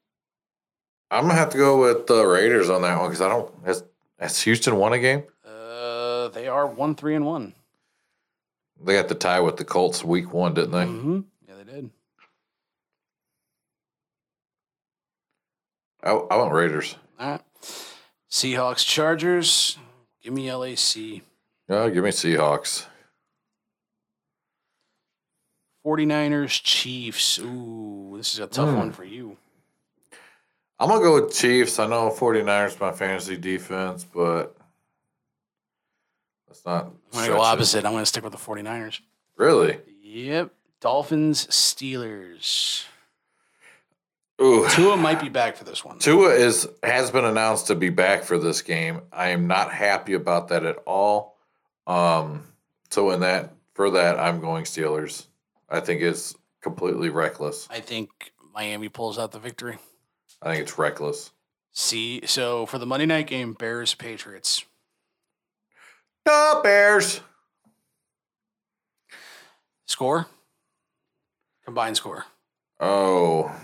I'm gonna have to go with the Raiders on that one because I don't. Has, has Houston won a game? Uh, they are one three and one. They got the tie with the Colts week one, didn't they? Mm-hmm. Yeah, they did. I, I want Raiders. All right. Seahawks Chargers. Give me LAC. Yeah, give me Seahawks. 49ers Chiefs. Ooh, this is a tough Hmm. one for you. I'm gonna go with Chiefs. I know 49ers my fantasy defense, but that's not. I'm going to go it. opposite. I'm going to stick with the 49ers. Really? Yep. Dolphins Steelers. Ooh. Tua might be back for this one. Tua is has been announced to be back for this game. I am not happy about that at all. Um, so in that for that, I'm going Steelers. I think it's completely reckless. I think Miami pulls out the victory. I think it's reckless. See, so for the Monday night game, Bears Patriots. The Bears. Score? Combined score. Oh.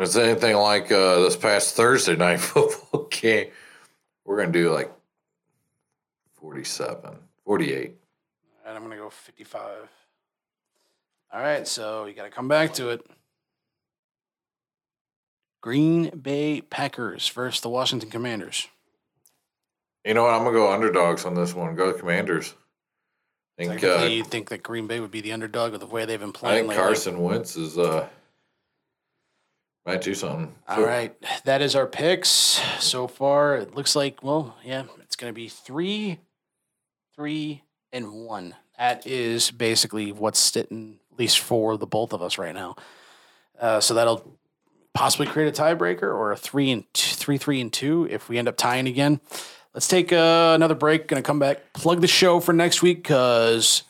It's anything like uh, this past Thursday night *laughs* football game, we're going to do like 47, 48. And I'm going to go 55. All right, so you got to come back to it. Green Bay Packers versus the Washington Commanders. You know what? I'm going to go underdogs on this one. Go Commanders. I think, uh, you think that Green Bay would be the underdog with the way they've been I playing think lately. Carson Wentz is uh might do something. All right, that is our picks so far. It looks like, well, yeah, it's going to be three, three, and one. That is basically what's sitting, at least for the both of us right now. Uh, so that'll possibly create a tiebreaker or a three and t- three, three and two if we end up tying again. Let's take uh, another break. Gonna come back, plug the show for next week because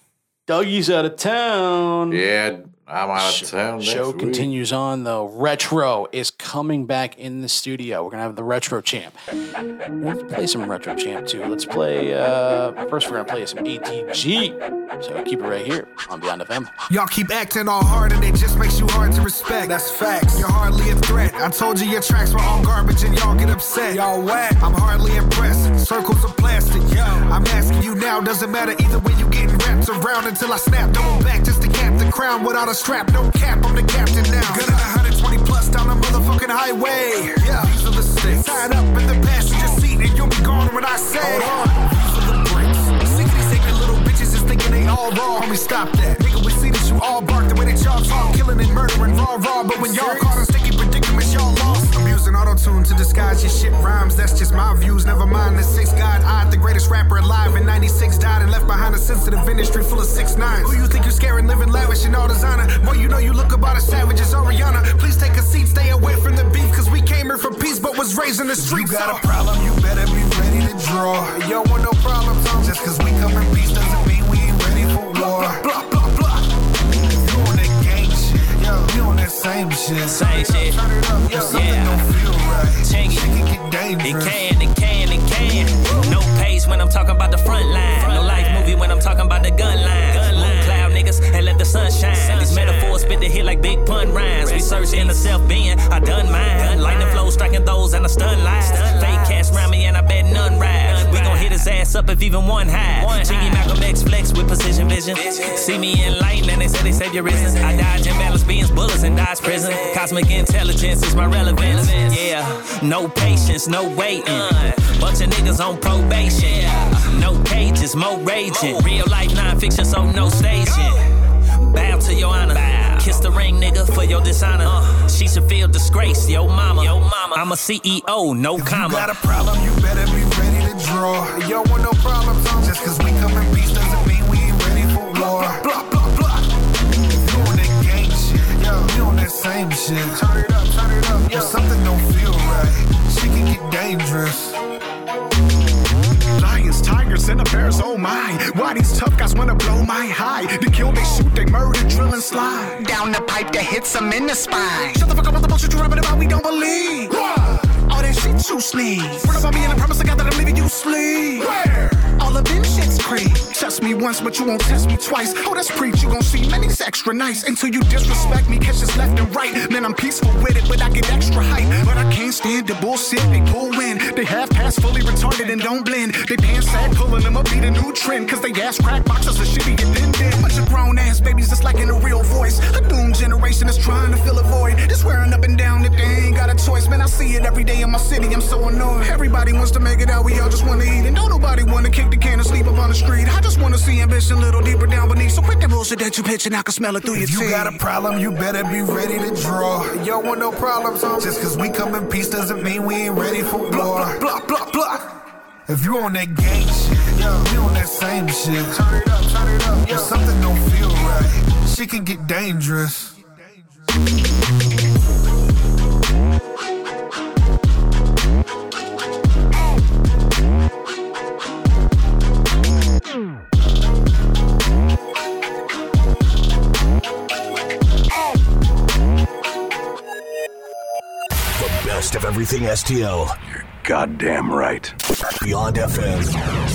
Dougie's out of town. Yeah, I'm out of town. Next Show week. continues on though. Retro is coming back in the studio. We're gonna have the retro champ. Let's play some retro champ too. Let's play. Uh, first, we're gonna play some ATG. So keep it right here on Beyond FM. Y'all keep acting all hard and it just makes you hard to respect. That's facts. You're hardly a threat. I told you your tracks were all garbage and y'all get upset. Y'all whack. I'm hardly impressed. Circles of plastic. Yo, I'm asking you now. Doesn't matter either way you getting wrapped around until I snap. Double back just to cap the crown without a strap. No cap. I'm the captain now. Gunning 120 plus down the motherfucking highway. Yeah, these are the stakes. Sign up in the passenger seat and you'll be gone when I say. Hold on. These are the breaks. Sick of these ignorant little bitches is thinking they all raw. Homie, stop that. Nigga, we see that you all bark the way that y'all talk, killing and murdering raw raw. But when y'all caught in auto tune to disguise your shit rhymes. That's just my views. Never mind the six god odd, the greatest rapper alive in '96 died and left behind a sensitive industry full of six nines. Who you think you're scaring, living lavish in all designer? Boy, you know you look about as savage as Ariana. Please take a seat, stay away from the beef, cause we came here for peace, but was raised in the streets. You got a problem, you better be ready to draw. Yo, want no problems, Tom. Just cause we come in peace doesn't mean we ain't ready for war. Blah, blah, blah. Same shit. Same shit. Turn it up, yeah. Something don't feel right. Check it. Shit can get It dangerous. can, it can, it can. No pace when I'm talking about the front line. No life movie when I'm talking about the gun line. Moon cloud niggas and let the sun shine. These metaphors spit the hit like big pun rhymes. Research in the self being, I done mine. Lightning flow striking those and the stun lies. Fake cash round me and I bet none ride. Hit his ass up if even one high. Jiggy Malcolm X flex with precision vision. See me in light and they say they save your reasons. I dodge imbalance beings, bullets and dodge prison. Cosmic intelligence is my relevance. Yeah, no patience, no waiting. Bunch of niggas on probation. No cages, more raging. Real life non-fiction, so no staging. Bow to your honor. Kiss the ring, nigga, for your dishonor. Uh. She should feel disgrace, yo mama. Yo mama. I'm a CEO, no comma. You got a problem, you better be draw. You don't want no problems, huh? Just cause we come in peace doesn't mean we ain't ready for war. Blah, blah, blah. You on that gang shit, yo. You on that same shit. Turn it up, turn it up, yo. Something don't feel right. Shit can get dangerous. Lions, tigers, and the bears, oh my. Why these tough guys wanna blow my high? They kill, they shoot, they murder, drill and slide. Down the pipe that hits them in the spine. Shut the fuck up with the bullshit you're rapping about, we don't believe. All that shit you sneeze. Run about me and I promise to God that I'm leaving you sleep. Where? Shit's. Test me once, but you won't test me twice. Oh, that's preach. You gon' see many's extra nice. Until you disrespect me, catch this left and right. Man, I'm peaceful with it, but I get extra hype. But I can't stand the bullshit they pull in. They half pass fully retarded and don't blend. They pants sag pulling them up, be the new trend. Cause they ass crack boxes of shit get in there. Bunch of grown ass babies like in a real voice. A doomed generation is trying to fill a void. They swearing up and down that they ain't got a choice. Man, I see it every day in my city. I'm so annoyed. Everybody wants to make it out. We all just wanna eat. And don't nobody wanna kick the can and sleep up on the street. I just wanna see ambition a little deeper down beneath. So quit that bullshit that you pitching. I can smell it through your If you teeth. got a problem, you better be ready to draw. You don't want no problems, huh? Just cause we come in peace doesn't mean we ain't ready for war. Blah, blah, blah, blah. If you on that gang shit, yo, we on that same shit. Turn it up, turn it up, yo. If something don't feel right, shit can get dangerous. Best of everything STL. You're goddamn right. Beyond FM.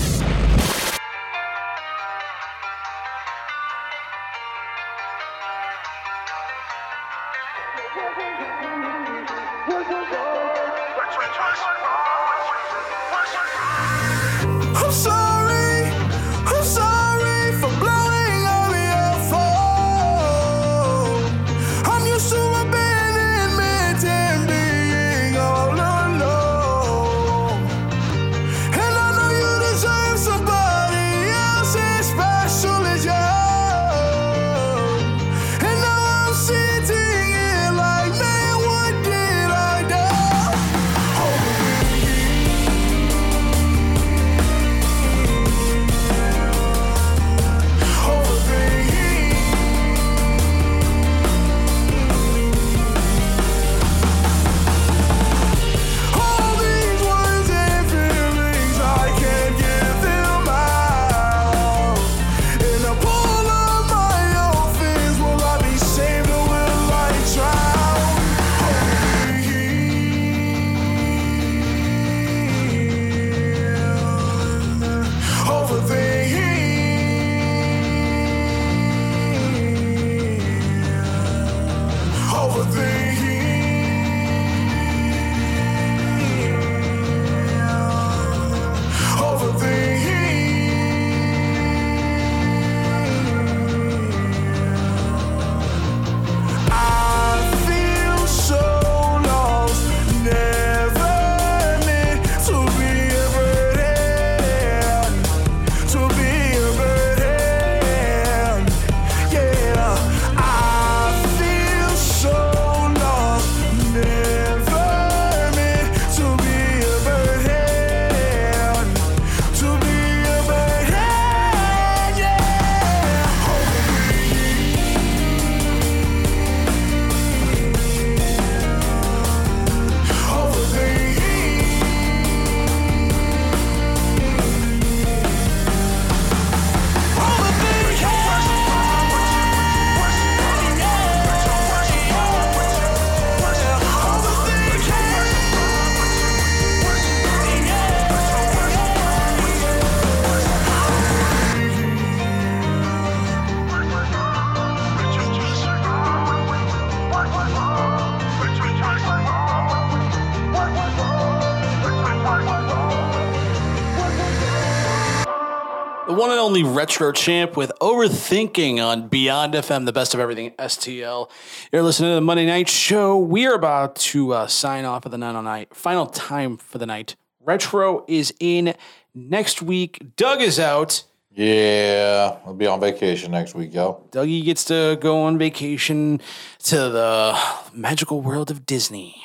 Retro champ with overthinking on Beyond FM, the best of everything STL. You're listening to the Monday Night Show. We are about to uh, sign off of the night on night. Final time for the night. Retro is in next week. Doug is out. Yeah, I'll be on vacation next week, yo. Dougie gets to go on vacation to the magical world of Disney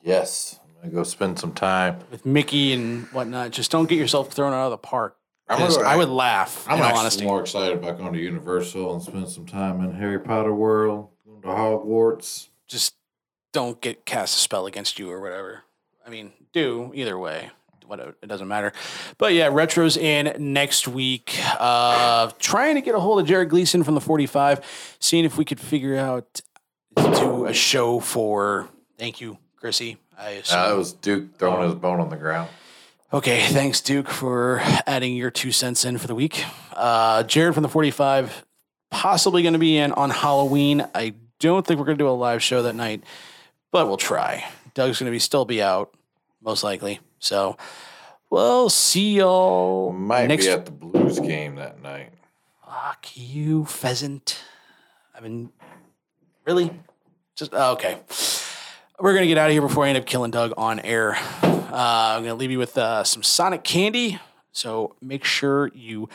Yes, I'm gonna go spend some time. with Mickey and whatnot. Just don't get yourself thrown out of the park. I'm gonna- I would laugh. I'm in all actually honesty. more excited about going to Universal and spend some time in Harry Potter world, going to Hogwarts. just don't get cast a spell against you or whatever. I mean, do either way. Whatever, it doesn't matter. But yeah, retro's in next week. Uh, trying to get a hold of Jared Gleason from the 45, seeing if we could figure out to do a show for. Thank you, Chrissy. I assume. Uh, it was Duke throwing his bone on the ground. Okay, thanks, Duke, for adding your two cents in for the week. Uh, Jared from the 45, possibly going to be in on Halloween. I don't think we're going to do a live show that night, but we'll try. Doug's going to be still be out, most likely. So we'll see y'all Might next be at the Blues game that night. Fuck you, pheasant. I mean, really? Just oh, okay. We're gonna get out of here before I end up killing Doug on air. Uh, I'm gonna leave you with uh, some Sonic Candu. So make sure you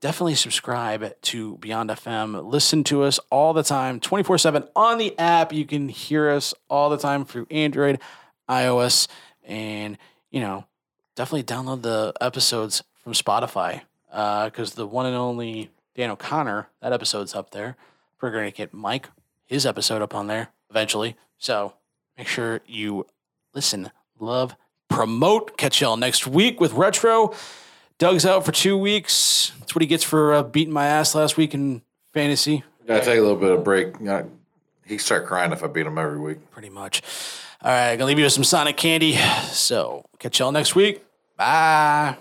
definitely subscribe to Beyond FM. Listen to us all the time, 24 7 on the app. You can hear us all the time through Android, iOS, and you know, definitely download the episodes from Spotify because the one and only Dan O'Connor, that episode's up there. We're going to get Mike, his episode up on there eventually. So make sure you listen, love, promote. Catch y'all next week with Retro. Doug's out for two weeks. That's what he gets for uh, beating my ass last week in fantasy. Gotta take a little bit of break. You know, He'd start crying if I beat him every week. Pretty much. All right, gonna leave you with some Sonic Candu. So catch y'all next week. Bye.